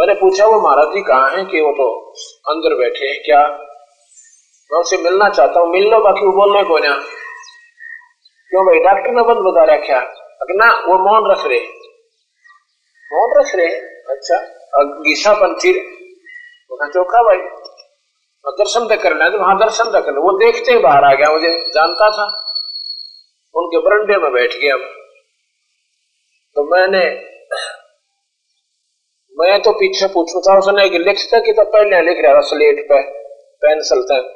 Speaker 2: मैंने पूछा, वो महाराज जी कहाँ है? कि वो तो अंदर बैठे हैं। क्या? मैं उससे मिलना चाहता हूँ। मिल लो, बाकी वो बोलने को ना। क्यों भाई? डॉक्टर ने बंद बता रखा ना, वो मौन रख रहे मौन रख रहे अच्छा गीसा पंथी चोखा भाई। दर्शन तक करना तो वहाँ दर्शन तक करना वो देखते ही बाहर आ गया, मुझे जानता था। उनके बरंडे में बैठ गया तो मैंने, मैं तो पीछे पूछू था, उसने कि लिखता कि तो पहले लिख रहा था, स्लेट पे, पेंसिल तक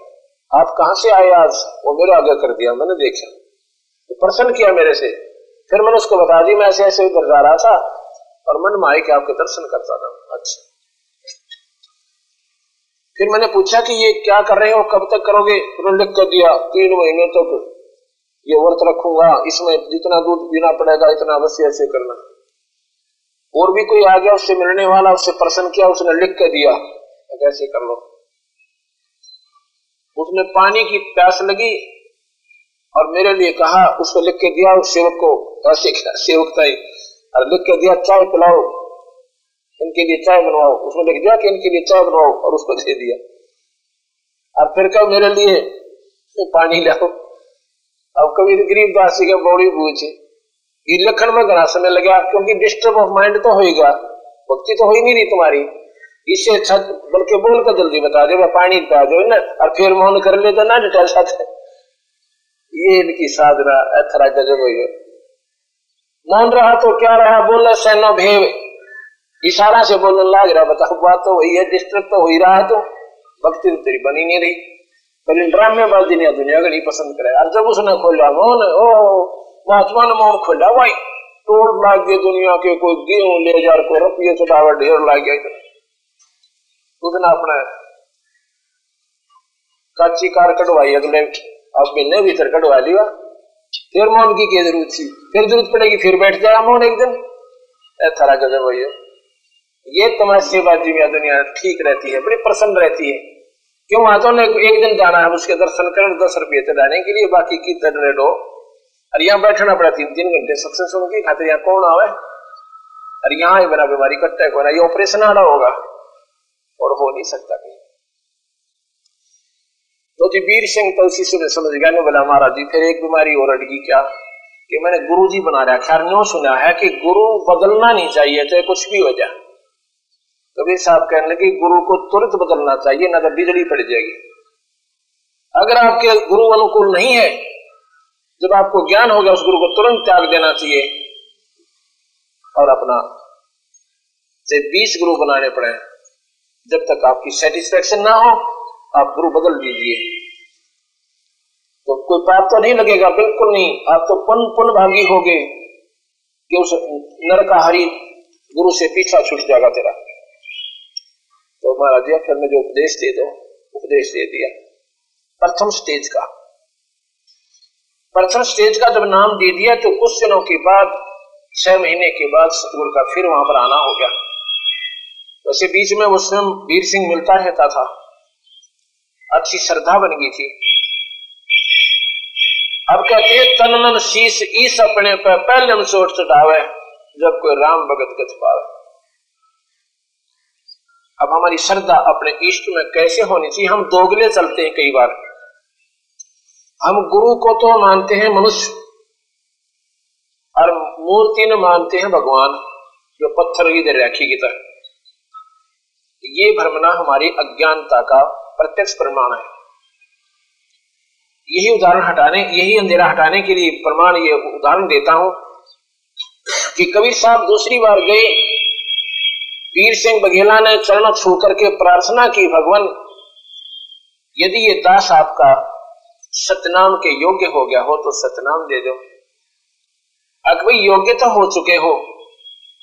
Speaker 2: आप कहा से आए आज? वो मेरे आगे कर दिया, मैंने देखा। तो प्रसन्न किया मेरे से। फिर मैंने उसको बता दी मैं ऐसे ऐसे उधर जा रहा था, और मन में आए कि आपके दर्शन करता था। अच्छा। फिर मैंने पूछा कि ये क्या कर रहे हो? कब तक करोगे? उन्होंने लिख कर दिया, तीन महीने तक। ये व्रत रखूँगा, इसमें जितना दूध पीना पड़ेगा, इतना अवश्य ऐसे करना। और भी कोई आ गया उससे मिलने वाला, उससे प्रसन्न किया, उसने लिख कर दिया ऐसे कर लो। उसने पानी की प्यास लगी और मेरे लिए कहा, उसको लिख के दिया, उस सेवक को, ऐसे सेवक था और लिख के दिया, चाय पिलाओ। इनके लिए चाय बनवाओ। उसमें लिख दिया कि इनके लिए चाय बनवाओ और उसको दे दिया। और फिर कब मेरे लिए पानी लाओ। अब कभी गरीब दासी का बौड़ी पूछे, ये लखन में घना समय लगा क्योंकि डिस्टर्ब ऑफ़ माइंड तो होगा भक्ति तो हो ही नहीं रही तुम्हारी। इससे अच्छा बल्कि बोल कर जल्दी बता दे पानी पिला दो ना? और फिर मौन कर ले तो ना डिटेल साथ ये इनकी साधना अथरा गजब हुई मौन रहा तो क्या रहा? बोला, सैनो भेव। इशारा से बोलने लग रहा बात तो वही है डिस्टर्ब तो हो ही रहा है तो भक्ति तो तेरी बनी नहीं रही। पर इन ड्रामेबाजी ने दुनिया नहीं पसंद करे। और जब उसने खोला मौन ओ, महात्मा ने मौन खोला, भाई, तोड़ लाग गए दुनिया के, कोई गेहूँ ले जा को रुपये चढ़ावा, ढेर लाग गया। उसने अपना काची कार कटवाई, अगले अब महीने भीतर कटवा लिया फिर मौन की क्या ज़रूरत थी? फिर ज़रूरत पड़ेगी, फिर बैठ जाए मौन एक दिन। थारा गजब भैया ये तुम्हारी सेवा में दुनिया ठीक रहती है, बड़ी प्रसन्न रहती है। क्यों वहाँ ने एक दिन जाना है उसके दर्शन कर दस रुपये चढ़ाने के लिए बाकी की रेट हो और यहाँ बैठना पड़ा तीन तीन घंटे सबसे सुन की खाते यहाँ कौन आवे? और यहाँ ही बना बीमारी कट्टा को ये ऑपरेशन आ रहा होगा। और हो नहीं सकता कहीं। तो जी वीर सिंह तो उसी से समझ गया बोला, महाराज जी, फिर एक बीमारी और अटकी क्या? कि मैंने गुरु जी बना रहा खैर न्यू सुना है कि गुरु बदलना नहीं चाहिए चाहे कुछ भी हो जाए। कबीर साहब कहने लगे, गुरु को तुरंत बदलना चाहिए ना तो बिजली पड़ जाएगी। अगर आपके गुरु अनुकूल नहीं है, जब आपको ज्ञान हो गया, उस गुरु को तुरंत त्याग देना चाहिए। और अपना से बीस गुरु बनाने पड़े। जब तक आपकी सेटिस्फेक्शन ना हो, आप गुरु बदल दीजिए। तो कोई पाप तो नहीं लगेगा, बिल्कुल नहीं। आप तो पुन पुन भागी हो गए नरकाहारी गुरु से पीछा छूट जाएगा तेरा। तो महाराज जी फिर जो उपदेश दे दो, उपदेश दे दिया। प्रथम स्टेज का। प्रथम स्टेज का जब नाम दे दिया तो कुछ दिनों के बाद, छह महीने के बाद सतगुरु का फिर वहाँ पर आना हो गया। वैसे बीच में वो स्वयं वीर सिंह मिलता रहता था। अच्छी श्रद्धा बन गई थी। अब कहते तन मन शीश ईस अपने पर पहले चोट चढ़ावे जब कोई राम भगत गत पावे। अब हमारी श्रद्धा अपने इष्ट में कैसे होनी चाहिए? हम दोगले चलते हैं कई बार। हम गुरु को तो मानते हैं मनुष्य, और मूर्ति ने मानते हैं भगवान, जो पत्थर की दर रखी की तरह। ये भ्रमना हमारी अज्ञानता का प्रत्यक्ष प्रमाण है। यही उदाहरण हटाने, यही अंधेरा हटाने के लिए प्रमाण ये उदाहरण देता हूँ कि कबीर साहब दूसरी बार गए वीर सिंह बघेला ने चरण छू करके प्रार्थना की, भगवान, यदि ये दास आपका सतनाम के योग्य हो गया हो तो सतनाम दे दो। अगर योग्य तो हो चुके हो,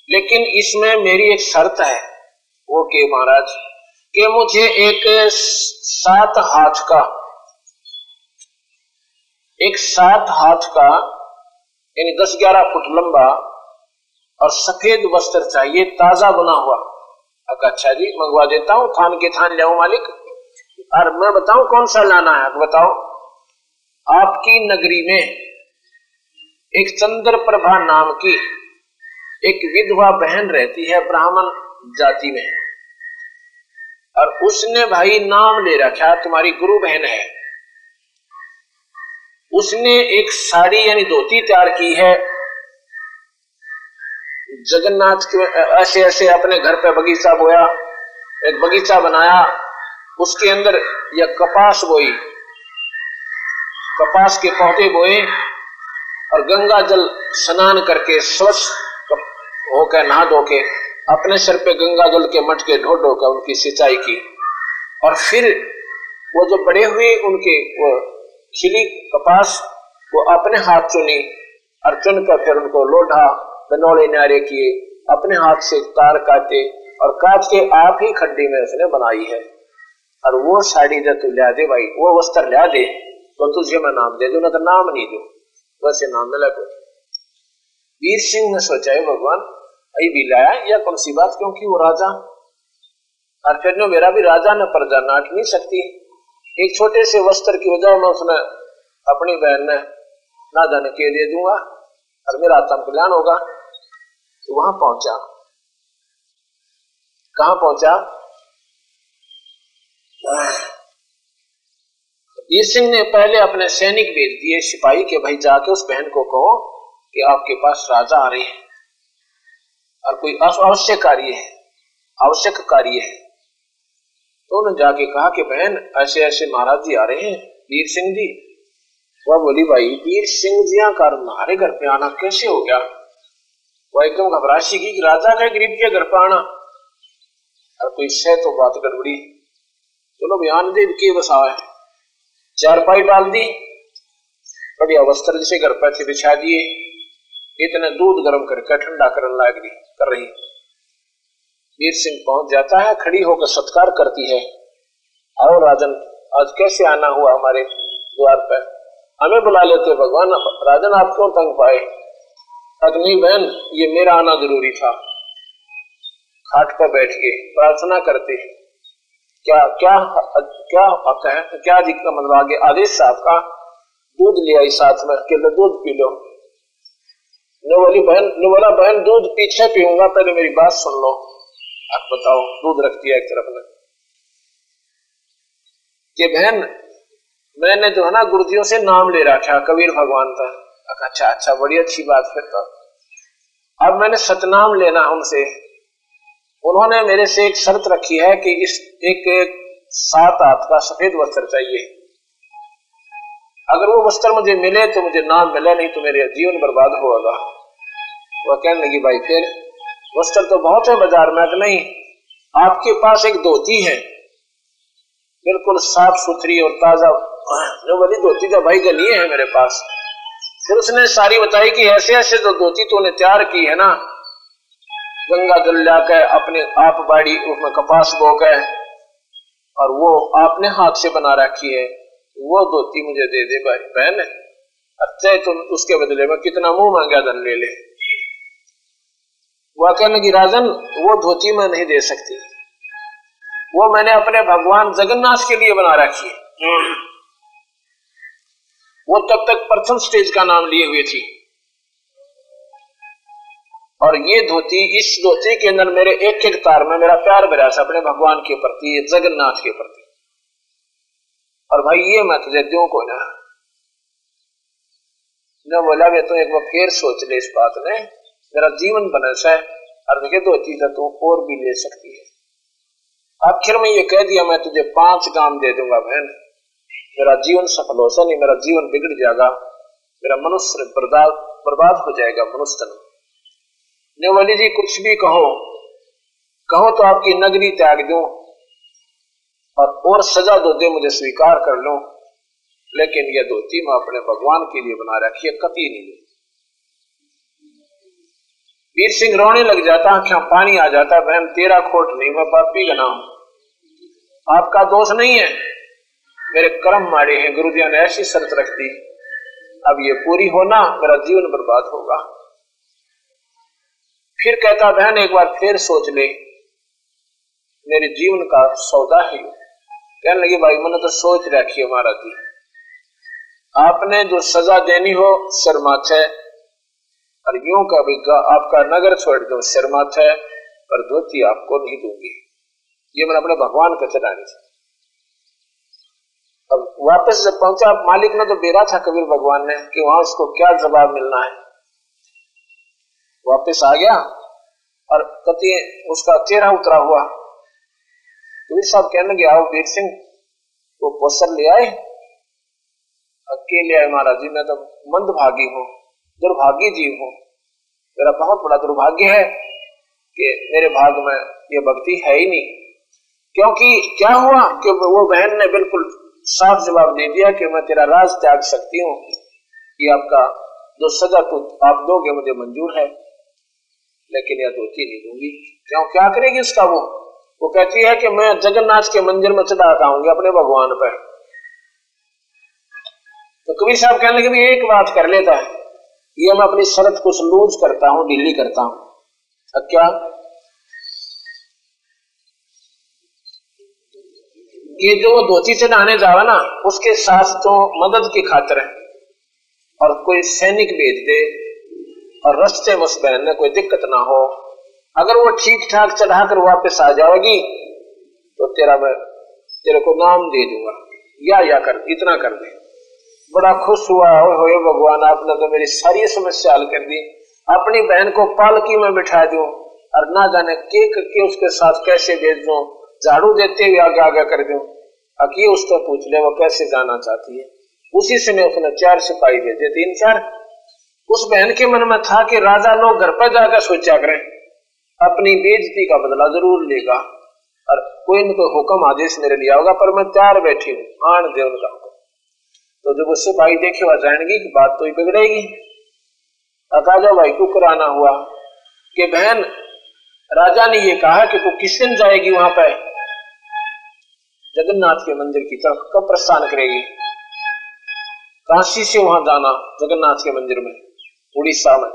Speaker 2: लेकिन इसमें मेरी एक शर्त है, वो के महाराज, कि मुझे एक सात हाथ का, एक सात हाथ का, यानी दस ग्यारह फुट लंबा और सफ़ेद वस्त्र चाहिए, ताज़ा बना हुआ। अच्छा जी, मंगवा देता हूँ, थान के थान ले मालिक। और मैं बताऊँ कौन सा लाना है बताओ। आपकी नगरी में एक चंद्र प्रभा नाम की एक विधवा बहन रहती है ब्राह्मण जाति में। और उसने भाई नाम ले रखा, तुम्हारी गुरु बहन है। उसने एक साड़ी यानी धोती तैयार की है जगन्नाथ के ऐसे ऐसे अपने घर पे बगीचा बोया, एक बगीचा बनाया, उसके अंदर यह कपास बोई, कपास के पौधे बोए, और गंगा जल स्नान करके स्वच्छ होकर नहा धो के, अपने सर पे गंगा जल के मटके ढो ढो कर उनकी सिंचाई की। और फिर वो जो बड़े हुए उनके, वो खिली कपास, वो अपने हाथ चुनी और चुन कर फिर उनको लोढ़ा बनौले नारे किए, अपने हाथ से तार काटे और काट के आप ही खड्डी में उसने बनाई है। और वो साड़ी जब तू लिया दे भाई, वो वस्त्र लिया दे। तो तुझे मैं नाम दे दू, ना तो नाम नहीं दू। वैसे नाम मिला को वीर सिंह ने सोचा, है भगवान, अभी भी लाया या कौन सी बात, क्योंकि वो राजा? और फिर मेरा भी राजा ने प्रजा नाट नहीं सकती। एक छोटे से वस्त्र की वजह में उसने अपनी बहन ने ना धन के दे दूँगा और मेरा आत्म कल्याण होगा। तो वहाँ पहुँचा। कहा पहुँचा? वीर सिंह ने पहले अपने सैनिक भेज दिए सिपाही के भाई जाके उस बहन को कहो कि आपके पास राजा आ रहे हैं और कोई आवश्यक कार्य है, आवश्यक कार्य है। तो उन्होंने जाके कहा कि बहन, ऐसे ऐसे महाराज जी आ रहे हैं, वीर सिंह जी। वह बोली, भाई, वीर सिंह जी का हमारे घर पे आना कैसे हो गया? वह एकदम घबराशी की राजा का गरीब के घर पे आना? और कोई सह तो बात गड़बड़ी। चलो बयान दे के बसा है चारपाई डाल दी। बढ़िया वस्त्र जिसे घर पर थे, बिछा दिए। इतने दूध गर्म करके ठंडा करने लग कर रही। वीर सिंह पहुँच जाता है, खड़ी होकर सत्कार करती है। आओ राजन, आज कैसे आना हुआ हमारे द्वार पर? हमें बुला लेते भगवान। राजन, आप क्यों तंग पाए? अग्नि बहन, ये मेरा आना ज़रूरी था। खाट पर बैठ के प्रार्थना करते क्या क्या क्या हक क्या क्या दिक्कत मतलब आगे, आदेश साहब का दूध ले आई साथ में केवल दूध पी लो। वाली बहन वाला बहन, दूध पीछे पीऊँगा, पहले मेरी बात सुन लो। आप बताओ, दूध रख दिया एक तरफ़ ने। कि बहन, मैंने जो है ना, गुरुजियों से नाम ले रखा, कबीर भगवान का। अच्छा अच्छा बड़ी अच्छी बात फिर तो। अब मैंने सतनाम लेना उनसे। उन्होंने मेरे से एक शर्त रखी है कि इस एक, एक सात हाथ का सफ़ेद वस्त्र चाहिए। अगर वो वस्त्र मुझे मिले तो मुझे नाम मिले नहीं तो मेरे जीवन बर्बाद होगा। वह कहने लगी भाई फिर वस्त्र तो बहुत है बाज़ार में नहीं आपके पास एक धोती है। बिल्कुल साफ़ सुथरी और ताज़ा। जो बड़ी धोती तो भाई गली है मेरे पास। फिर उसने सारी बताई कि ऐसे ऐसे जो धोती तूने तैयार की है ना, गंगा जल जाकर अपने आप बाड़ी उसमें कपास बो गए और वो आपने हाथ से बना रखी है, वो धोती मुझे दे दे भाई बहन। अच्छा तुम उसके बदले में कितना मुँह मांगा धन ले ले। वह कहने लगी, राजन, वो धोती मैं नहीं दे सकती। वो मैंने अपने भगवान जगन्नाथ के लिए बना रखी है। वो तब तक प्रथम स्टेज का नाम लिए हुए थी। और ये धोती इस धोती के अंदर मेरे एक एक तार में मेरा प्यार था अपने भगवान के प्रति जगन्नाथ के प्रति। और भाई ये मैं तुझे दू को ना? न बोला वे तो एक बार फिर सोच ले इस बात ने मेरा जीवन बनस है, और विगत होती है तो और भी ले सकती है। आखिर में ये कह दिया, मैं तुझे पाँच काम दे दूँगा, बहन। मेरा जीवन सफल हो नहीं मेरा जीवन बिगड़ जाएगा, मेरा मनुष्य बर्बाद बर्बाद हो जाएगा, मनुष्य नेवली जी, कुछ भी कहो कहो तो आपकी नगरी त्याग दू, और और सजा दो, दे मुझे स्वीकार कर लो। लेकिन यह धोती मैं अपने भगवान के लिए बना रखी है कति नहीं वीर सिंह रोने लग जाता, आँखों पानी आ जाता, बहन, तेरा खोट नहीं, मैं पापी गना हूँ। आपका दोष नहीं है। मेरे कर्म मारे हैं गुरुदिया ने ऐसी शर्त रख दी। अब ये पूरी होना मेरा जीवन बर्बाद होगा। फिर कहता, बहन, एक बार फिर सोच ले। मेरे जीवन का सौदा है। कहने लगी, भाई, मैंने तो सोच रखी हमारा थी आपने जो सजा देनी हो शर्माचे और यूँ का भी आपका नगर छोड़ दो, शर्मात है। पर धोती आपको नहीं दूँगी। ये मैंने अपने भगवान का चढ़ाने से अब वापस जब पहुँचा मालिक ने तो बेरा था कबीर भगवान ने कि वहाँ उसको क्या जवाब मिलना है। वापस आ गया और कति उसका चेहरा उतरा हुआ। कबीर साहब कहने लगे, आओ वीर सिंह, वो पोस्टर ले आए। अकेले आए महाराज जी, मैं तो मंदभागी हूँ, दुर्भाग्य जीव हूँ। मेरा बहुत बड़ा दुर्भाग्य है कि मेरे भाग में ये भक्ति है ही नहीं। क्योंकि क्या हुआ कि वो बहन ने बिल्कुल साफ़ जवाब दे दिया कि मैं तेरा राज त्याग सकती हूँ। ये आपका जो सजा तो आप दोगे, मुझे मंजूर है। लेकिन यह धोती नहीं दूँगी। क्यों? क्या करेगी उसका वो? वो कहती है कि मैं जगन्नाथ के मंदिर में चढ़ा आऊँगी अपने भगवान पर। तो कबीर साहब कहने लगे एक बात कर लेता है। ये मैं अपनी शरत कुछ लूज करता हूँ, ढीली करता हूँ। क्या? कि जो वो धोती चढ़ाने जावा ना, उसके साथ तो मदद की खातर है। और कोई सैनिक भेज दे और रस्ते में उस बहन में कोई दिक्कत ना हो। अगर वो ठीक ठाक चढ़ाकर वापस आ जाएगी तो तेरा मैं तेरे को नाम दे दूँगा। या या कर, इतना कर दे। बड़ा खुश हुआ हो भगवान, आपने तो मेरी सारी समस्या हल कर दी। अपनी बहन को पालकी में बिठा दू और ना जाने के करके उसके साथ कैसे भेज दू। झाड़ू देते हुए आगे आगे कर दू अकी उसको पूछ ले, वो कैसे जाना चाहती है? उसी समय उसने चार सिपाही भेजे तीन चार, उस बहन के मन में था कि राजा लोग घर पर जाकर सोचा करें अपनी बेजती का बदला ज़रूर लेगा। और कोई न कोई हुक्म, आदेश मेरे लिया होगा पर मैं तैयार बैठी हूँ। आन दे उनका तो जब उससे भाई देखे, वह जानेगी कि बात तो ही बिगड़ेगी। अकाजा भाई को कराना हुआ कि बहन, राजा ने ये कहा कि तू किस दिन जाएगी वहाँ पर? जगन्नाथ के मंदिर की तरफ़ कब प्रस्थान करेगी? काशी से वहाँ जाना जगन्नाथ के मंदिर में उड़ीसा में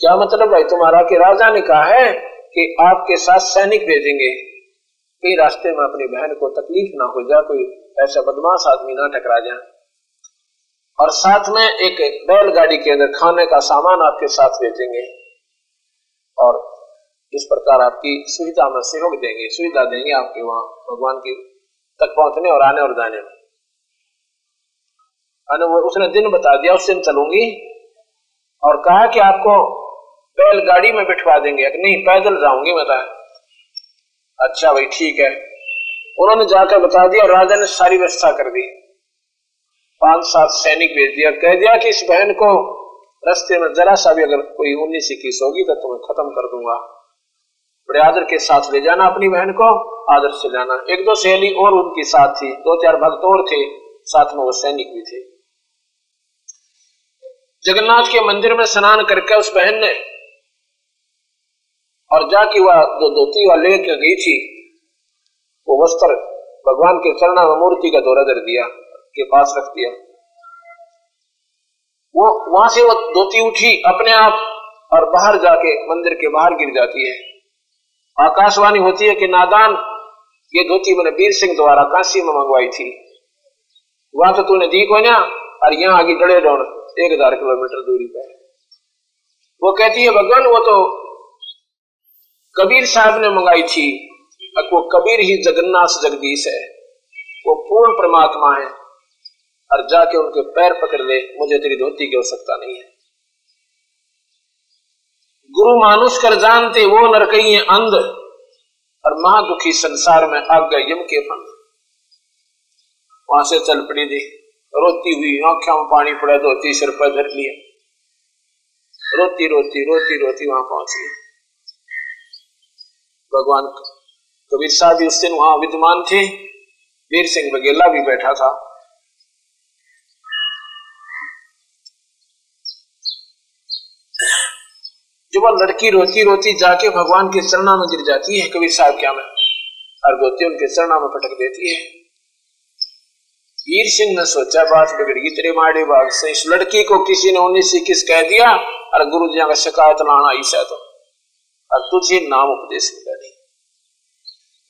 Speaker 2: क्या मतलब भाई तुम्हारा कि राजा ने कहा है कि आपके साथ सैनिक भेजेंगे? कई रास्ते में अपनी बहन को तकलीफ़ ना हो जाए, कोई ऐसा बदमाश आदमी ना टकरा जाए। और साथ में एक बैलगाड़ी के अंदर खाने का सामान आपके साथ भेजेंगे। और इस प्रकार आपकी सुविधा में सहयोग देंगे, सुविधा देंगे आपके वहाँ, भगवान की तक पहुँचने और आने और जाने में। उसने दिन बता दिया उस दिन चलूँगी। और कहा कि आपको बैलगाड़ी में बिठवा देंगे। नहीं, पैदल जाऊँगी मैं तो। अच्छा भाई, ठीक है। उन्होंने जाकर बता दिया और राजा ने सारी व्यवस्था कर दी। पाँच, सात सैनिक भेज दिया। कह दिया कि इस बहन को रस्ते में जरा सा भी अगर कोई उन्नीस, इक्कीस होगी तो तुम्हें खत्म कर दूँगा। बड़े आदर के साथ ले जाना अपनी बहन को, आदर से जाना। एक दो सहेली और उनके साथ थी, दो चार भक्त और थे, साथ में वो सैनिक भी थे। जगन्नाथ के मंदिर में स्नान करके उस बहन ने, और जाके वह जो धोती वह लेकर गई थी, वो वस्त्र भगवान के चरणा में मूर्ति का दौरा कर दिया, के पास रख दिया। वो, वहाँ से वो धोती उठी अपने आप और बाहर जाके मंदिर के बाहर गिर जाती है। आकाशवाणी होती है कि नादान, ये धोती मैंने वीर सिंह द्वारा काशी में मंगवाई थी। वहाँ तो तूने दी को ना और यहाँ आगे डड़े डोड़ एक हज़ार किलोमीटर दूरी पर वो कहती है, भगवान, वो तो कबीर साहब ने मंगाई थी वो कबीर ही जगन्नाथ जगदीश है। वो पूर्ण परमात्मा है, और जाके उनके पैर पकड़ ले, मुझे तेरी धोती की आवश्यकता नहीं है। गुरु मानुष कर जानते, वो नरकई अंध। और महादुखी संसार में गए, यम के फंद वहाँ से चल पड़ी थी। रोती हुई आँखों में पानी पड़ा, धोती, सिर पर धर लिया। रोती रोती रोती रोती वहाँ पहुँची भगवान कबीर साहब भी उस दिन वहाँ विद्यमान थे। वीर सिंह बघेला भी बैठा था। वह लड़की रोती रोती जाके भगवान के चरणा में गिर जाती है, कबीर साहब क्या में? और गोती उनके चरणा में पटक देती है। वीर सिंह ने सोचा, बात बिगड़ गई, तेरे माड़े बाग से, इस लड़की को किसी ने उन्नीस इक्कीस कह दिया? और गुरु जी का शिकायत लाना ऐसा तो। और तुझे नाम उपदेश मिला नहीं।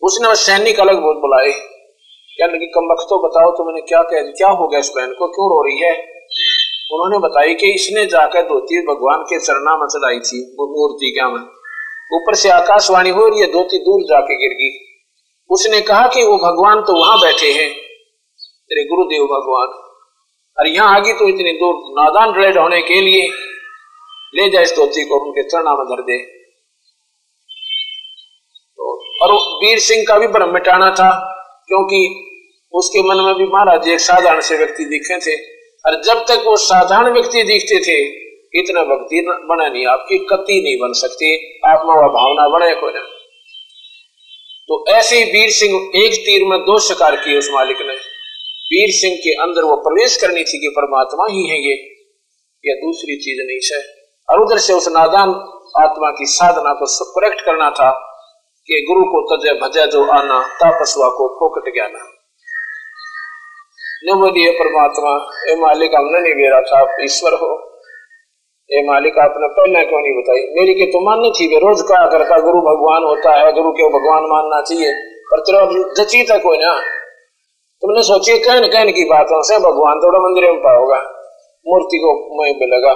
Speaker 2: उसने वह सैनिक अलग बोल बुलाए। क्या लगी कम वक्त तो बताओ तो मैंने क्या कह क्या हो गया इस बहन को? क्यों रो रही है? उन्होंने बताई कि इसने जाकर धोती भगवान के चरणा में चढ़ाई थी, वो मूर्ति क्या में ऊपर से आकाशवाणी हो रही है, धोती दूर जाके गिर गई। उसने कहा कि वो भगवान तो वहाँ बैठे हैं। तेरे गुरुदेव भगवान और यहाँ आगे तो इतनी दूर नादान रेड होने के लिए। ले जाए इस धोती को उनके चरणा में धर दे। तो और वीर सिंह का भी भ्रम मिटाना था, क्योंकि उसके मन में भी महाराज एक साधारण से व्यक्ति दिखे थे। और जब तक वो साधारण व्यक्ति दिखते थे, इतना भक्ति बना नहीं, आपकी कति नहीं बन सकती, आत्मा व भावना बने को ना। तो ऐसे ही वीर सिंह, एक तीर में दो शिकार किए उस मालिक ने। वीर सिंह के अंदर वो प्रवेश करनी थी कि परमात्मा ही है ये, या दूसरी चीज़ नहीं है और उधर से उस नादान आत्मा की साधना को करेक्ट करना था कि गुरु को तजय भजय जो आना तापसवा को फोकट ज्ञाना। जो बोलिए परमात्मा ए मालिक, हमने नहीं मेरा था, आप ईश्वर हो। ए मालिक, आपने पहले क्यों नहीं बताई? मेरी के तो माननी थी रोज कहा करता, गुरु भगवान होता है, गुरु के भगवान मानना चाहिए? पर तेरा जची तक हो ना? तुमने सोची कहन कहन की बातों से भगवान थोड़ा मंदिर में पाओगा। मूर्ति को मैं लगा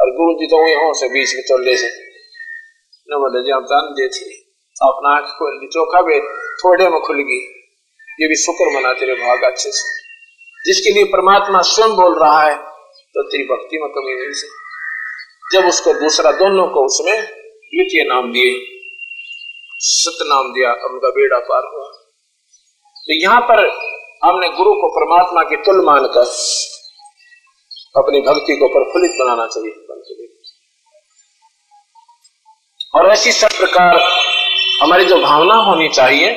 Speaker 2: और गुरु जी तो वही से बीच में चल से न बोले, जी, आप दान दे थी। अपना आँख खोल दी चौखा भी थोड़े में खुल गई। ये भी शुक्र मना तेरे भाग अच्छे से। जिसके लिए परमात्मा स्वयं बोल रहा है तो तेरी भक्ति में कमी नहीं से जब उसको दूसरा दोनों को उसमें द्वितीय नाम दिए, सत नाम दिया उनका बेड़ा पार हुआ। तो यहाँ पर हमने गुरु को परमात्मा के तुल मानकर अपनी भक्ति को प्रफुल्लित बनाना चाहिए। और ऐसी सब प्रकार हमारी जो भावना होनी चाहिए,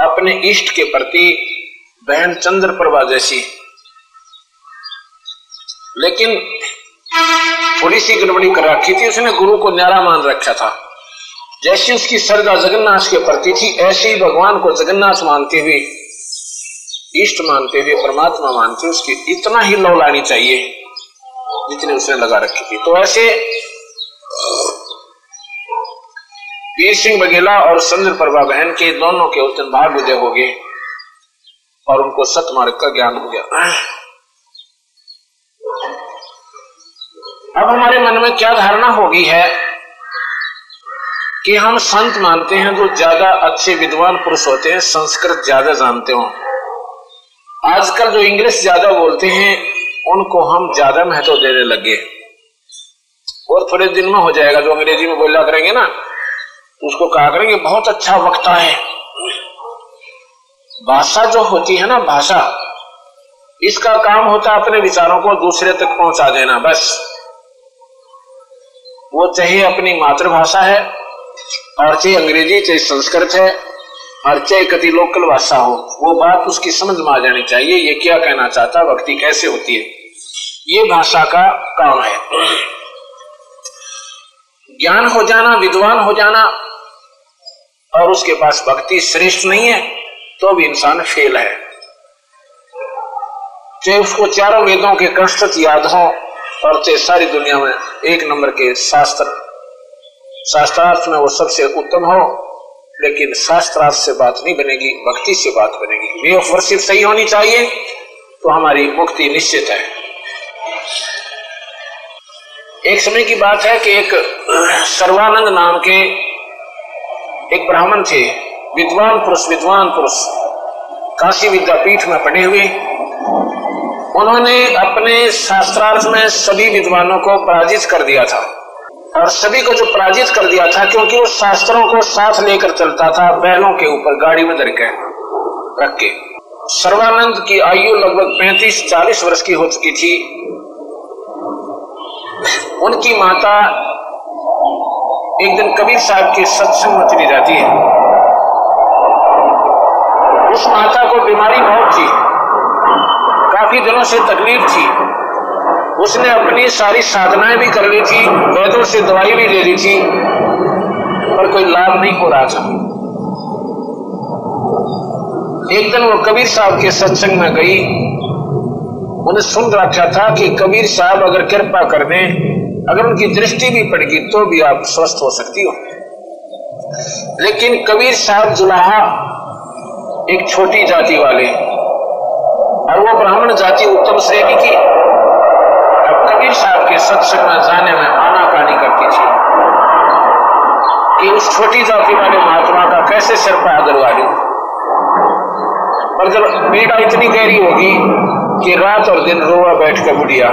Speaker 2: अपने इष्ट के प्रति बहन चंद्र प्रभा जैसी। लेकिन थोड़ी सी गड़बड़ी कर रखी थी, उसने गुरु को न्यारा मान रखा था। जैसी उसकी श्रद्धा जगन्नाथ के प्रति थी, ऐसे ही भगवान को जगन्नाथ मानते हुए, इष्ट मानते हुए, परमात्मा मानते हुए उसकी इतना ही लौ लानी चाहिए, जितने उसने लगा रखी थी। तो ऐसे, वीर सिंह बघेला और संजय प्रभा बहन के दोनों के उस दिन भाग उदय हो गए। और उनको सतमार्ग का ज्ञान हो गया। अब हमारे मन में क्या धारणा होगी है कि हम संत मानते हैं, जो ज़्यादा अच्छे विद्वान पुरुष होते हैं, संस्कृत ज़्यादा जानते हो। आजकल जो इंग्लिश ज़्यादा बोलते हैं, उनको हम ज़्यादा महत्व देने लगे और थोड़े दिन में हो जाएगा, जो अंग्रेज़ी में बोला करेंगे ना उसको कहा करेंगे, बहुत अच्छा वक्ता है। भाषा जो होती है ना, भाषा, इसका काम होता है अपने विचारों को दूसरे तक पहुँचा देना, बस। वो चाहे अपनी मातृभाषा है, और चाहे अंग्रेज़ी, चाहे संस्कृत है, और चाहे कति लोकल भाषा हो, वो बात उसकी समझ में आ जानी चाहिए, ये क्या कहना चाहता, भक्ति कैसे होती है? ये भाषा का काम है। ज्ञान हो जाना, विद्वान हो जाना, और उसके पास भक्ति श्रेष्ठ नहीं है तो भी इंसान फेल है। चाहे उसको चारों वेदों के कष्ट याद हो और चाहे सारी दुनिया में एक नंबर के शास्त्र। शास्त्रार्थ में वो सबसे उत्तम हो, लेकिन शास्त्रार्थ से बात नहीं बनेगी, भक्ति से बात बनेगी। वे ऑफ़ वर्शिप सही होनी चाहिए तो हमारी मुक्ति निश्चित है। एक समय की बात है कि एक सर्वानंद नाम के एक ब्राह्मण थे। विद्वान पुरुष विद्वान पुरुष, काशी विद्यापीठ में पढ़े हुए, उन्होंने अपने शास्त्रार्थ में सभी विद्वानों को पराजित कर दिया था। और सभी को जो पराजित कर दिया था, क्योंकि वो शास्त्रों को साथ लेकर चलता था, बैलों के ऊपर, गाड़ी में धर के, रख के। सर्वानंद की आयु लगभग 35-40 वर्ष की हो चुकी थी। उनकी माता एक दिन कबीर साहब के सत्संग में चली जाती है। उस माता को बीमारी बहुत थी। काफ़ी दिनों से तकलीफ़ थी। उसने अपनी सारी साधनाएँ भी कर ली थी वैद्यों से दवाई भी ले ली थी, पर कोई लाभ नहीं हो रहा था। एक दिन वो कबीर साहब के सत्संग में गई। उन्हें सुन रखा था कि कबीर साहब अगर कृपा कर दें, अगर उनकी दृष्टि भी पड़ेगी तो भी आप स्वस्थ हो सकती हो। लेकिन कबीर साहब जुलाहा एक छोटी जाति वाले। और वो ब्राह्मण जाति उत्तम श्रेणी की कबीर साहब के सत्संग में जाने में आनाकानी करती थी कि उस छोटी जाति वाले महात्मा का कैसे सिर पर आदर वाली पर जब पीड़ा इतनी गहरी होगी कि रात और दिन रोआ बैठ कर बुढ़िया।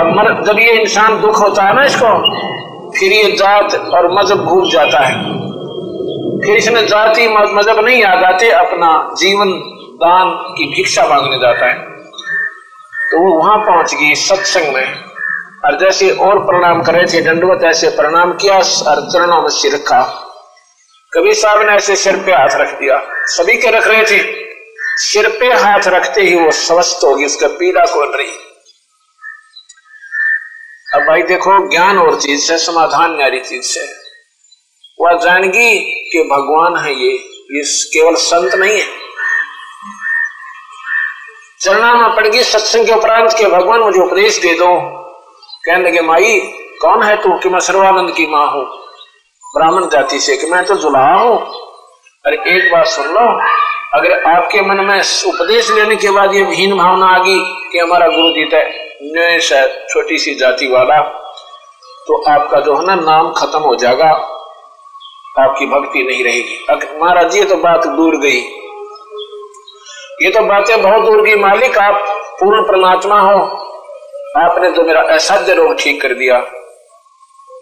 Speaker 2: अब मर, जब ये इंसान दुख होता है ना इसको, फिर ये जात और मज़हब भूल जाता है। इसने जाति मज़हब नहीं याद आते अपना जीवन दान की भिक्षा मांगने जाता है। तो वो वहाँ पहुँच गई सत्संग में। और जैसे और प्रणाम कर थे, दंडवत ऐसे प्रणाम किया, और चरणों में सिर रखा। कबीर साहब ने ऐसे सिर पे हाथ रख दिया। सभी के रख रहे थे। सिर पे हाथ रखते ही वो स्वस्थ होगी उसका पीड़ा को रही? अब भाई देखो, ज्ञान और चीज़ से, समाधान न्यारी चीज़ से। वह जानगी कि भगवान है ये ये केवल संत नहीं है। चरणा में पड़ गई सत्संग के उपरांत के भगवान मुझे उपदेश दे दो। कहने लगे, माई, कौन है तू कि मैं सर्वानंद की माँ हूँ? ब्राह्मण जाति से कि मैं तो जुलाहा हूँ? अरे, एक बात सुन लो, अगर आपके मन में उपदेश लेने के बाद ये हीन भावना आ गई कि हमारा गुरु जी है छोटी सी जाति वाला तो आपका जो है ना, नाम खत्म हो जाएगा। आपकी भक्ति नहीं रहेगी। महाराज जी तो बात दूर गई। ये तो बातें बहुत दूर की मालिक, आप पूर्ण परमात्मा हो। आपने तो मेरा असाध्य रोग ठीक कर दिया।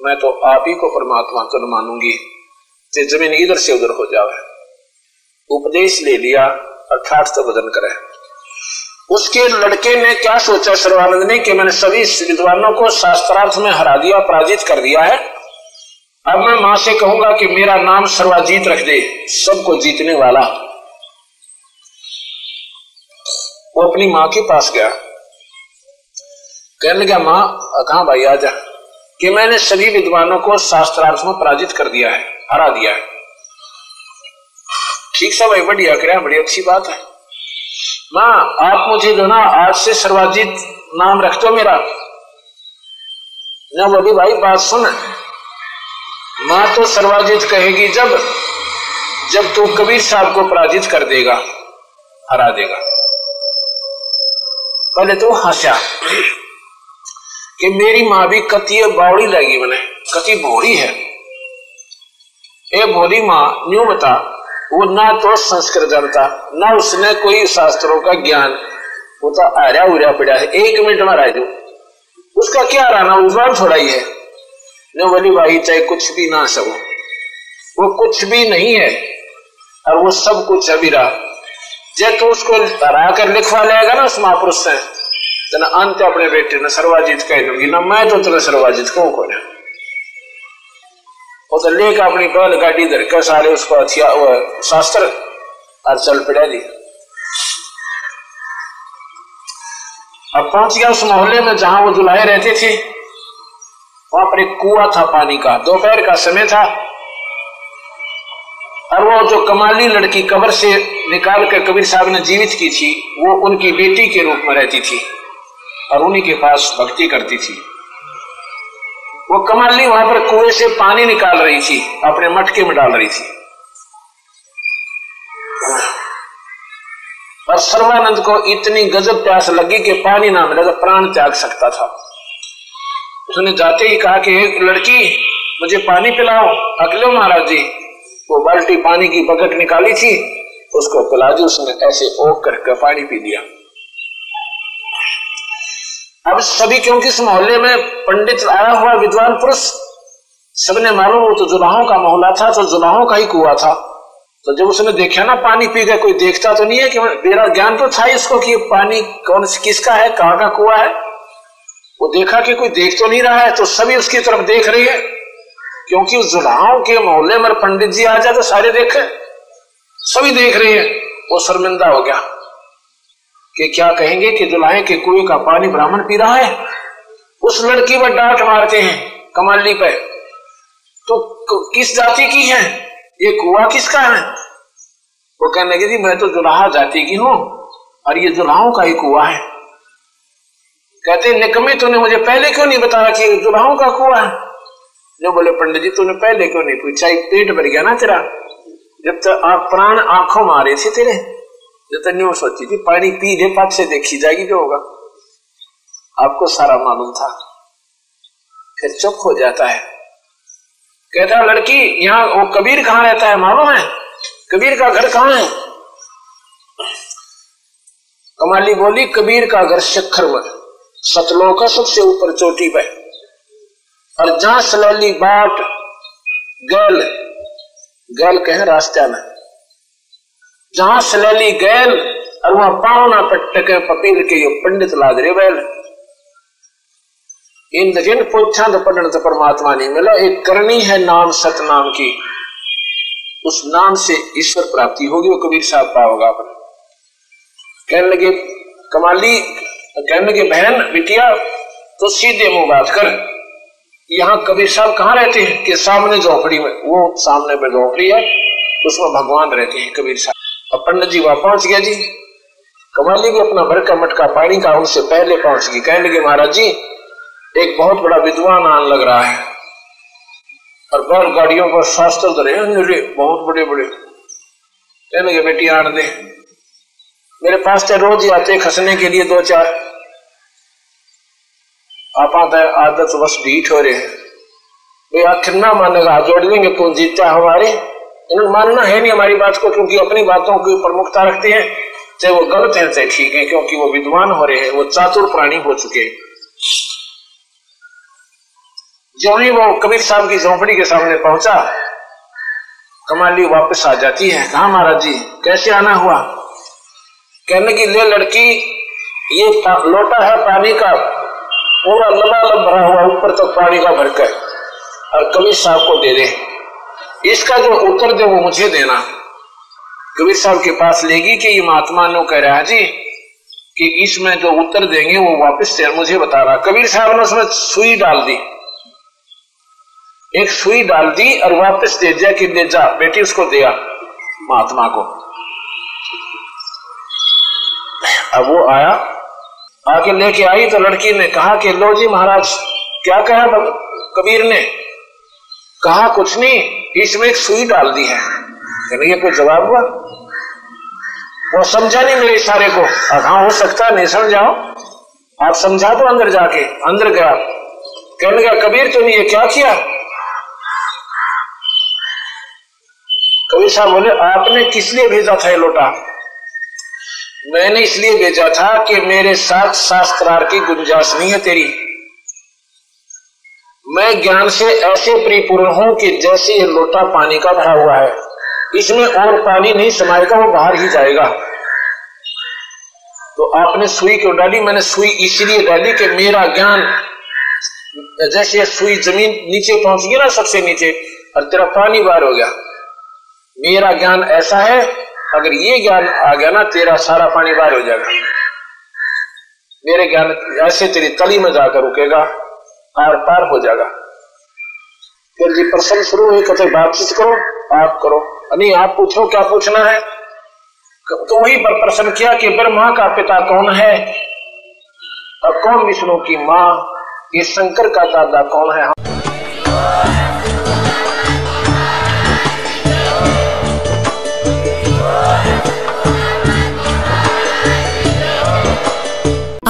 Speaker 2: मैं तो आप ही को परमात्मा तो मानूँगी ज़मीन इधर से उधर हो जावे। उपदेश ले लिया, अर्थात तो बदन करे। उसके लड़के ने क्या सोचा, सर्वानंद ने, कि मैंने सभी विद्वानों को शास्त्रार्थ में हरा दिया, पराजित कर दिया है? अब मैं माँ से कहूँगा कि मेरा नाम सर्वाजीत रख दे, सबको जीतने वाला। वो अपनी माँ के पास गया। कहने लगा, माँ, कहा भाई, आ जा। कि मैंने सभी विद्वानों को शास्त्रार्थ में पराजित कर दिया है, हरा दिया है। ठीक सा भाई बढ़िया कर, बड़ी अच्छी बात है। माँ, आप मुझे जो ना, आज से सर्वाजीत नाम रख दो मेरा। ना बोली भाई, बात सुन। माँ तो सर्वाजित कहेगी, जब जब तू कबीर साहब को पराजित कर देगा, हरा देगा। पहले तो हंसा कि मेरी माँ भी कति बावड़ी लगी मैंने, कति भोड़ी है। ए भोली माँ, न्यू बता, वो ना तो संस्कृत जानता, ना उसने कोई शास्त्रों का ज्ञान, वो तो आर्या उर्या पड़ा है। एक मिनट में राजू उसका क्या रहना उजवान थोड़ा ही है। न बोली भाई, चाहे कुछ भी ना सब वो कुछ भी नहीं है, और वो सब कुछ अभी रहा। जब तो उसको हरा कर लिखवा लेगा ना उस महापुरुष से तो ना अंत अपने बेटे ने सर्वाजित कह दूँगी, ना मैं तो तेरा सर्वाजित कहूँ को वो तो लेकर अपनी बैल गाड़ी धर के सारे उसको हथिया शास्त्र और चल पड़ा दी। अब पहुँच गया उस मोहल्ले में जहाँ वो दुलाए रहते थे। वहाँ पर एक कुआ था पानी का, दोपहर का समय था। और वो जो कमाली लड़की कबर से निकाल कर कबीर साहब ने जीवित की थी, वो उनकी बेटी के रूप में रहती थी और उन्हीं के पास भक्ति करती थी। वो कमाली वहाँ पर कुएँ से पानी निकाल रही थी, अपने मटके में डाल रही थी। और सर्वानंद को इतनी गजब प्यास लगी कि पानी ना मिला तो प्राण त्याग सकता था। उसने जाते ही कहा कि एक लड़की, मुझे पानी पिलाओ। अगले महाराज जी। वो बाल्टी पानी की बकट निकाली थी, उसको पिला दी उसने ऐसे ओक करके पानी पी लिया। अब सभी क्योंकि इस मोहल्ले में पंडित आया हुआ विद्वान पुरुष, सबने मालूम वो तो जुलाहों का मोहल्ला था तो जुलाहों का ही कुआ था। तो जब उसने देखा ना, पानी पी गया कोई देखता तो नहीं है कि मेरा ज्ञान तो था इसको कि पानी कौन, किसका है, कहाँ का कुआ है। वो देखा कि कोई देख तो नहीं रहा है तो सभी उसकी तरफ़ देख रही है। क्योंकि उस जुलाहों के मोहल्ले में पंडित जी आ जाए तो सारे देखे, सभी देख रहे हैं। वो शर्मिंदा हो गया कि क्या कहेंगे कि दुल्हे के कुएँ का पानी ब्राह्मण पी रहा है? उस लड़की पर डांट मारते हैं, कमाली पे। तो किस जाति की है? ये कुआ किसका है? वो कहने लगे, जी, मैं तो दुल्हा जाति की हूँ और ये दुल्हाओं का ही कुआ है। कहते, निकमे तूने मुझे पहले क्यों नहीं बताया कि दुल्हाओं का कुआ है? जो बोले, पंडित जी, तूने पहले क्यों नहीं पूछा? एक पेट भर गया ना तेरा। जब तक आप प्राण आँखों में आ रहे थे तेरे जो सोची थी, पानी पी ले पाक से देखी जाएगी जो होगा। आपको सारा मालूम था। फिर चुप हो जाता है। कहता, लड़की, यहाँ वो कबीर कहाँ रहता है, मालूम है? कबीर का घर कहाँ है? कमाली बोली, कबीर का घर शक्खर में सतलों का सबसे ऊपर चोटी पे और जहाँ सलैली बाट, गैल गैल कहे रास्ता में जहाँ सलैली गैल, और वहाँ पावना पट्टक पपील के यो पंडित लाद रे बैल। इन जिन पोछा तो पढ़ने तो परमात्मा नहीं मिला। एक करनी है नाम सतनाम की। उस नाम से ईश्वर प्राप्ति होगी, वो कबीर साहब पाओगा अपने कहने लगे, कमाली कहने की बहन, बिटिया तो सीधे मुँह बात कर। यहाँ कबीर साहब कहाँ रहते हैं? कि सामने झोपड़ी में। वो सामने पे झोपड़ी है, उसमें भगवान रहते हैं, कबीर साहब। अब पंडित जी वहाँ पहुँच गया जी। कमाली भी अपना भर का मटका पानी का उनसे पहले पहुँच गई। कहने लगे, महाराज जी, एक बहुत बड़ा विद्वान आन लग रहा है। और बैल गाड़ियों पर शास्त्र धरे बहुत बड़े बड़े कहने लगे, बेटी आन दे। मेरे पास तो रोज ही आते खसने के लिए दो चार। आप आदत बस ढीठ हो रहे हैं। भाई आखिर ना मानेगा? हाथ जोड़ देंगे कौन जीतता हमारे। इन्होंने मानना है नहीं हमारी बात को, क्योंकि अपनी बातों की प्रमुखता रखते हैं। चाहे वो गलत है, चाहे ठीक है, क्योंकि वो विद्वान हो रहे हैं, वो चातुर प्राणी हो चुके हैं। जो ही वो कबीर साहब की झोंपड़ी के सामने पहुँचा, कमाली वापस आ जाती है। कहा महाराज जी, कैसे आना हुआ? कहने की ले लड़की, ये लोटा है पानी का, पूरा लबालब भरा हुआ, ऊपर तक पानी का भरकर, और कबीर साहब को दे दे। इसका जो उत्तर दे, वो मुझे देना। कबीर साहब के पास लेगी कि ये महात्मा नो कह रहा जी, कि इसमें जो उत्तर देंगे, वो वापस से मुझे बता रहा कबीर साहब ने उसमें सुई डाल दी। एक सुई डाल दी और वापस दे दिया कि ले जा, बेटी उसको दिया महात्मा को। अब वो आया, आके लेके आई तो लड़की ने कहा कि लो जी महाराज, क्या कहा कबीर ने? कहा, कुछ नहीं, इसमें एक सुई डाल दी है। कहने ये कोई जवाब हुआ? वो समझा नहीं मेरे इशारे को। हाँ हो सकता नहीं समझाओ आप समझा दो अंदर जाके, अंदर गया। कहने लगा, कबीर तुमने ये क्या किया? कबीर साहब बोले, आपने किस लिए भेजा था ये लोटा? मैंने इसलिए भेजा था कि मेरे साथ शास्त्रार की गुंजाइश नहीं है तेरी। मैं ज्ञान से ऐसे परिपूर्ण हूँ कि जैसे ये लोटा पानी का भरा हुआ है, इसमें और पानी नहीं समाएगा वो बाहर ही जाएगा। तो आपने सुई क्यों डाली? मैंने सुई इसलिए डाली कि मेरा ज्ञान जैसे सुई ज़मीन नीचे पहुँच गई ना सबसे नीचे, और तेरा पानी बाहर हो गया। मेरा ज्ञान ऐसा है अगर ये ज्ञान आ गया ना, तेरा सारा पानी बाहर हो जाएगा। मेरे ज्ञान ऐसे तेरी तली में जाकर रुकेगा आर पार हो जाएगा। फिर जी प्रश्न शुरू हुई कहते बातचीत करो, आप करो। नहीं, आप पूछो, क्या पूछना है? तो वही पर प्रश्न किया कि ब्रह्मा का पिता कौन है? और कौन विष्णु की माँ? ये शंकर का दादा कौन है?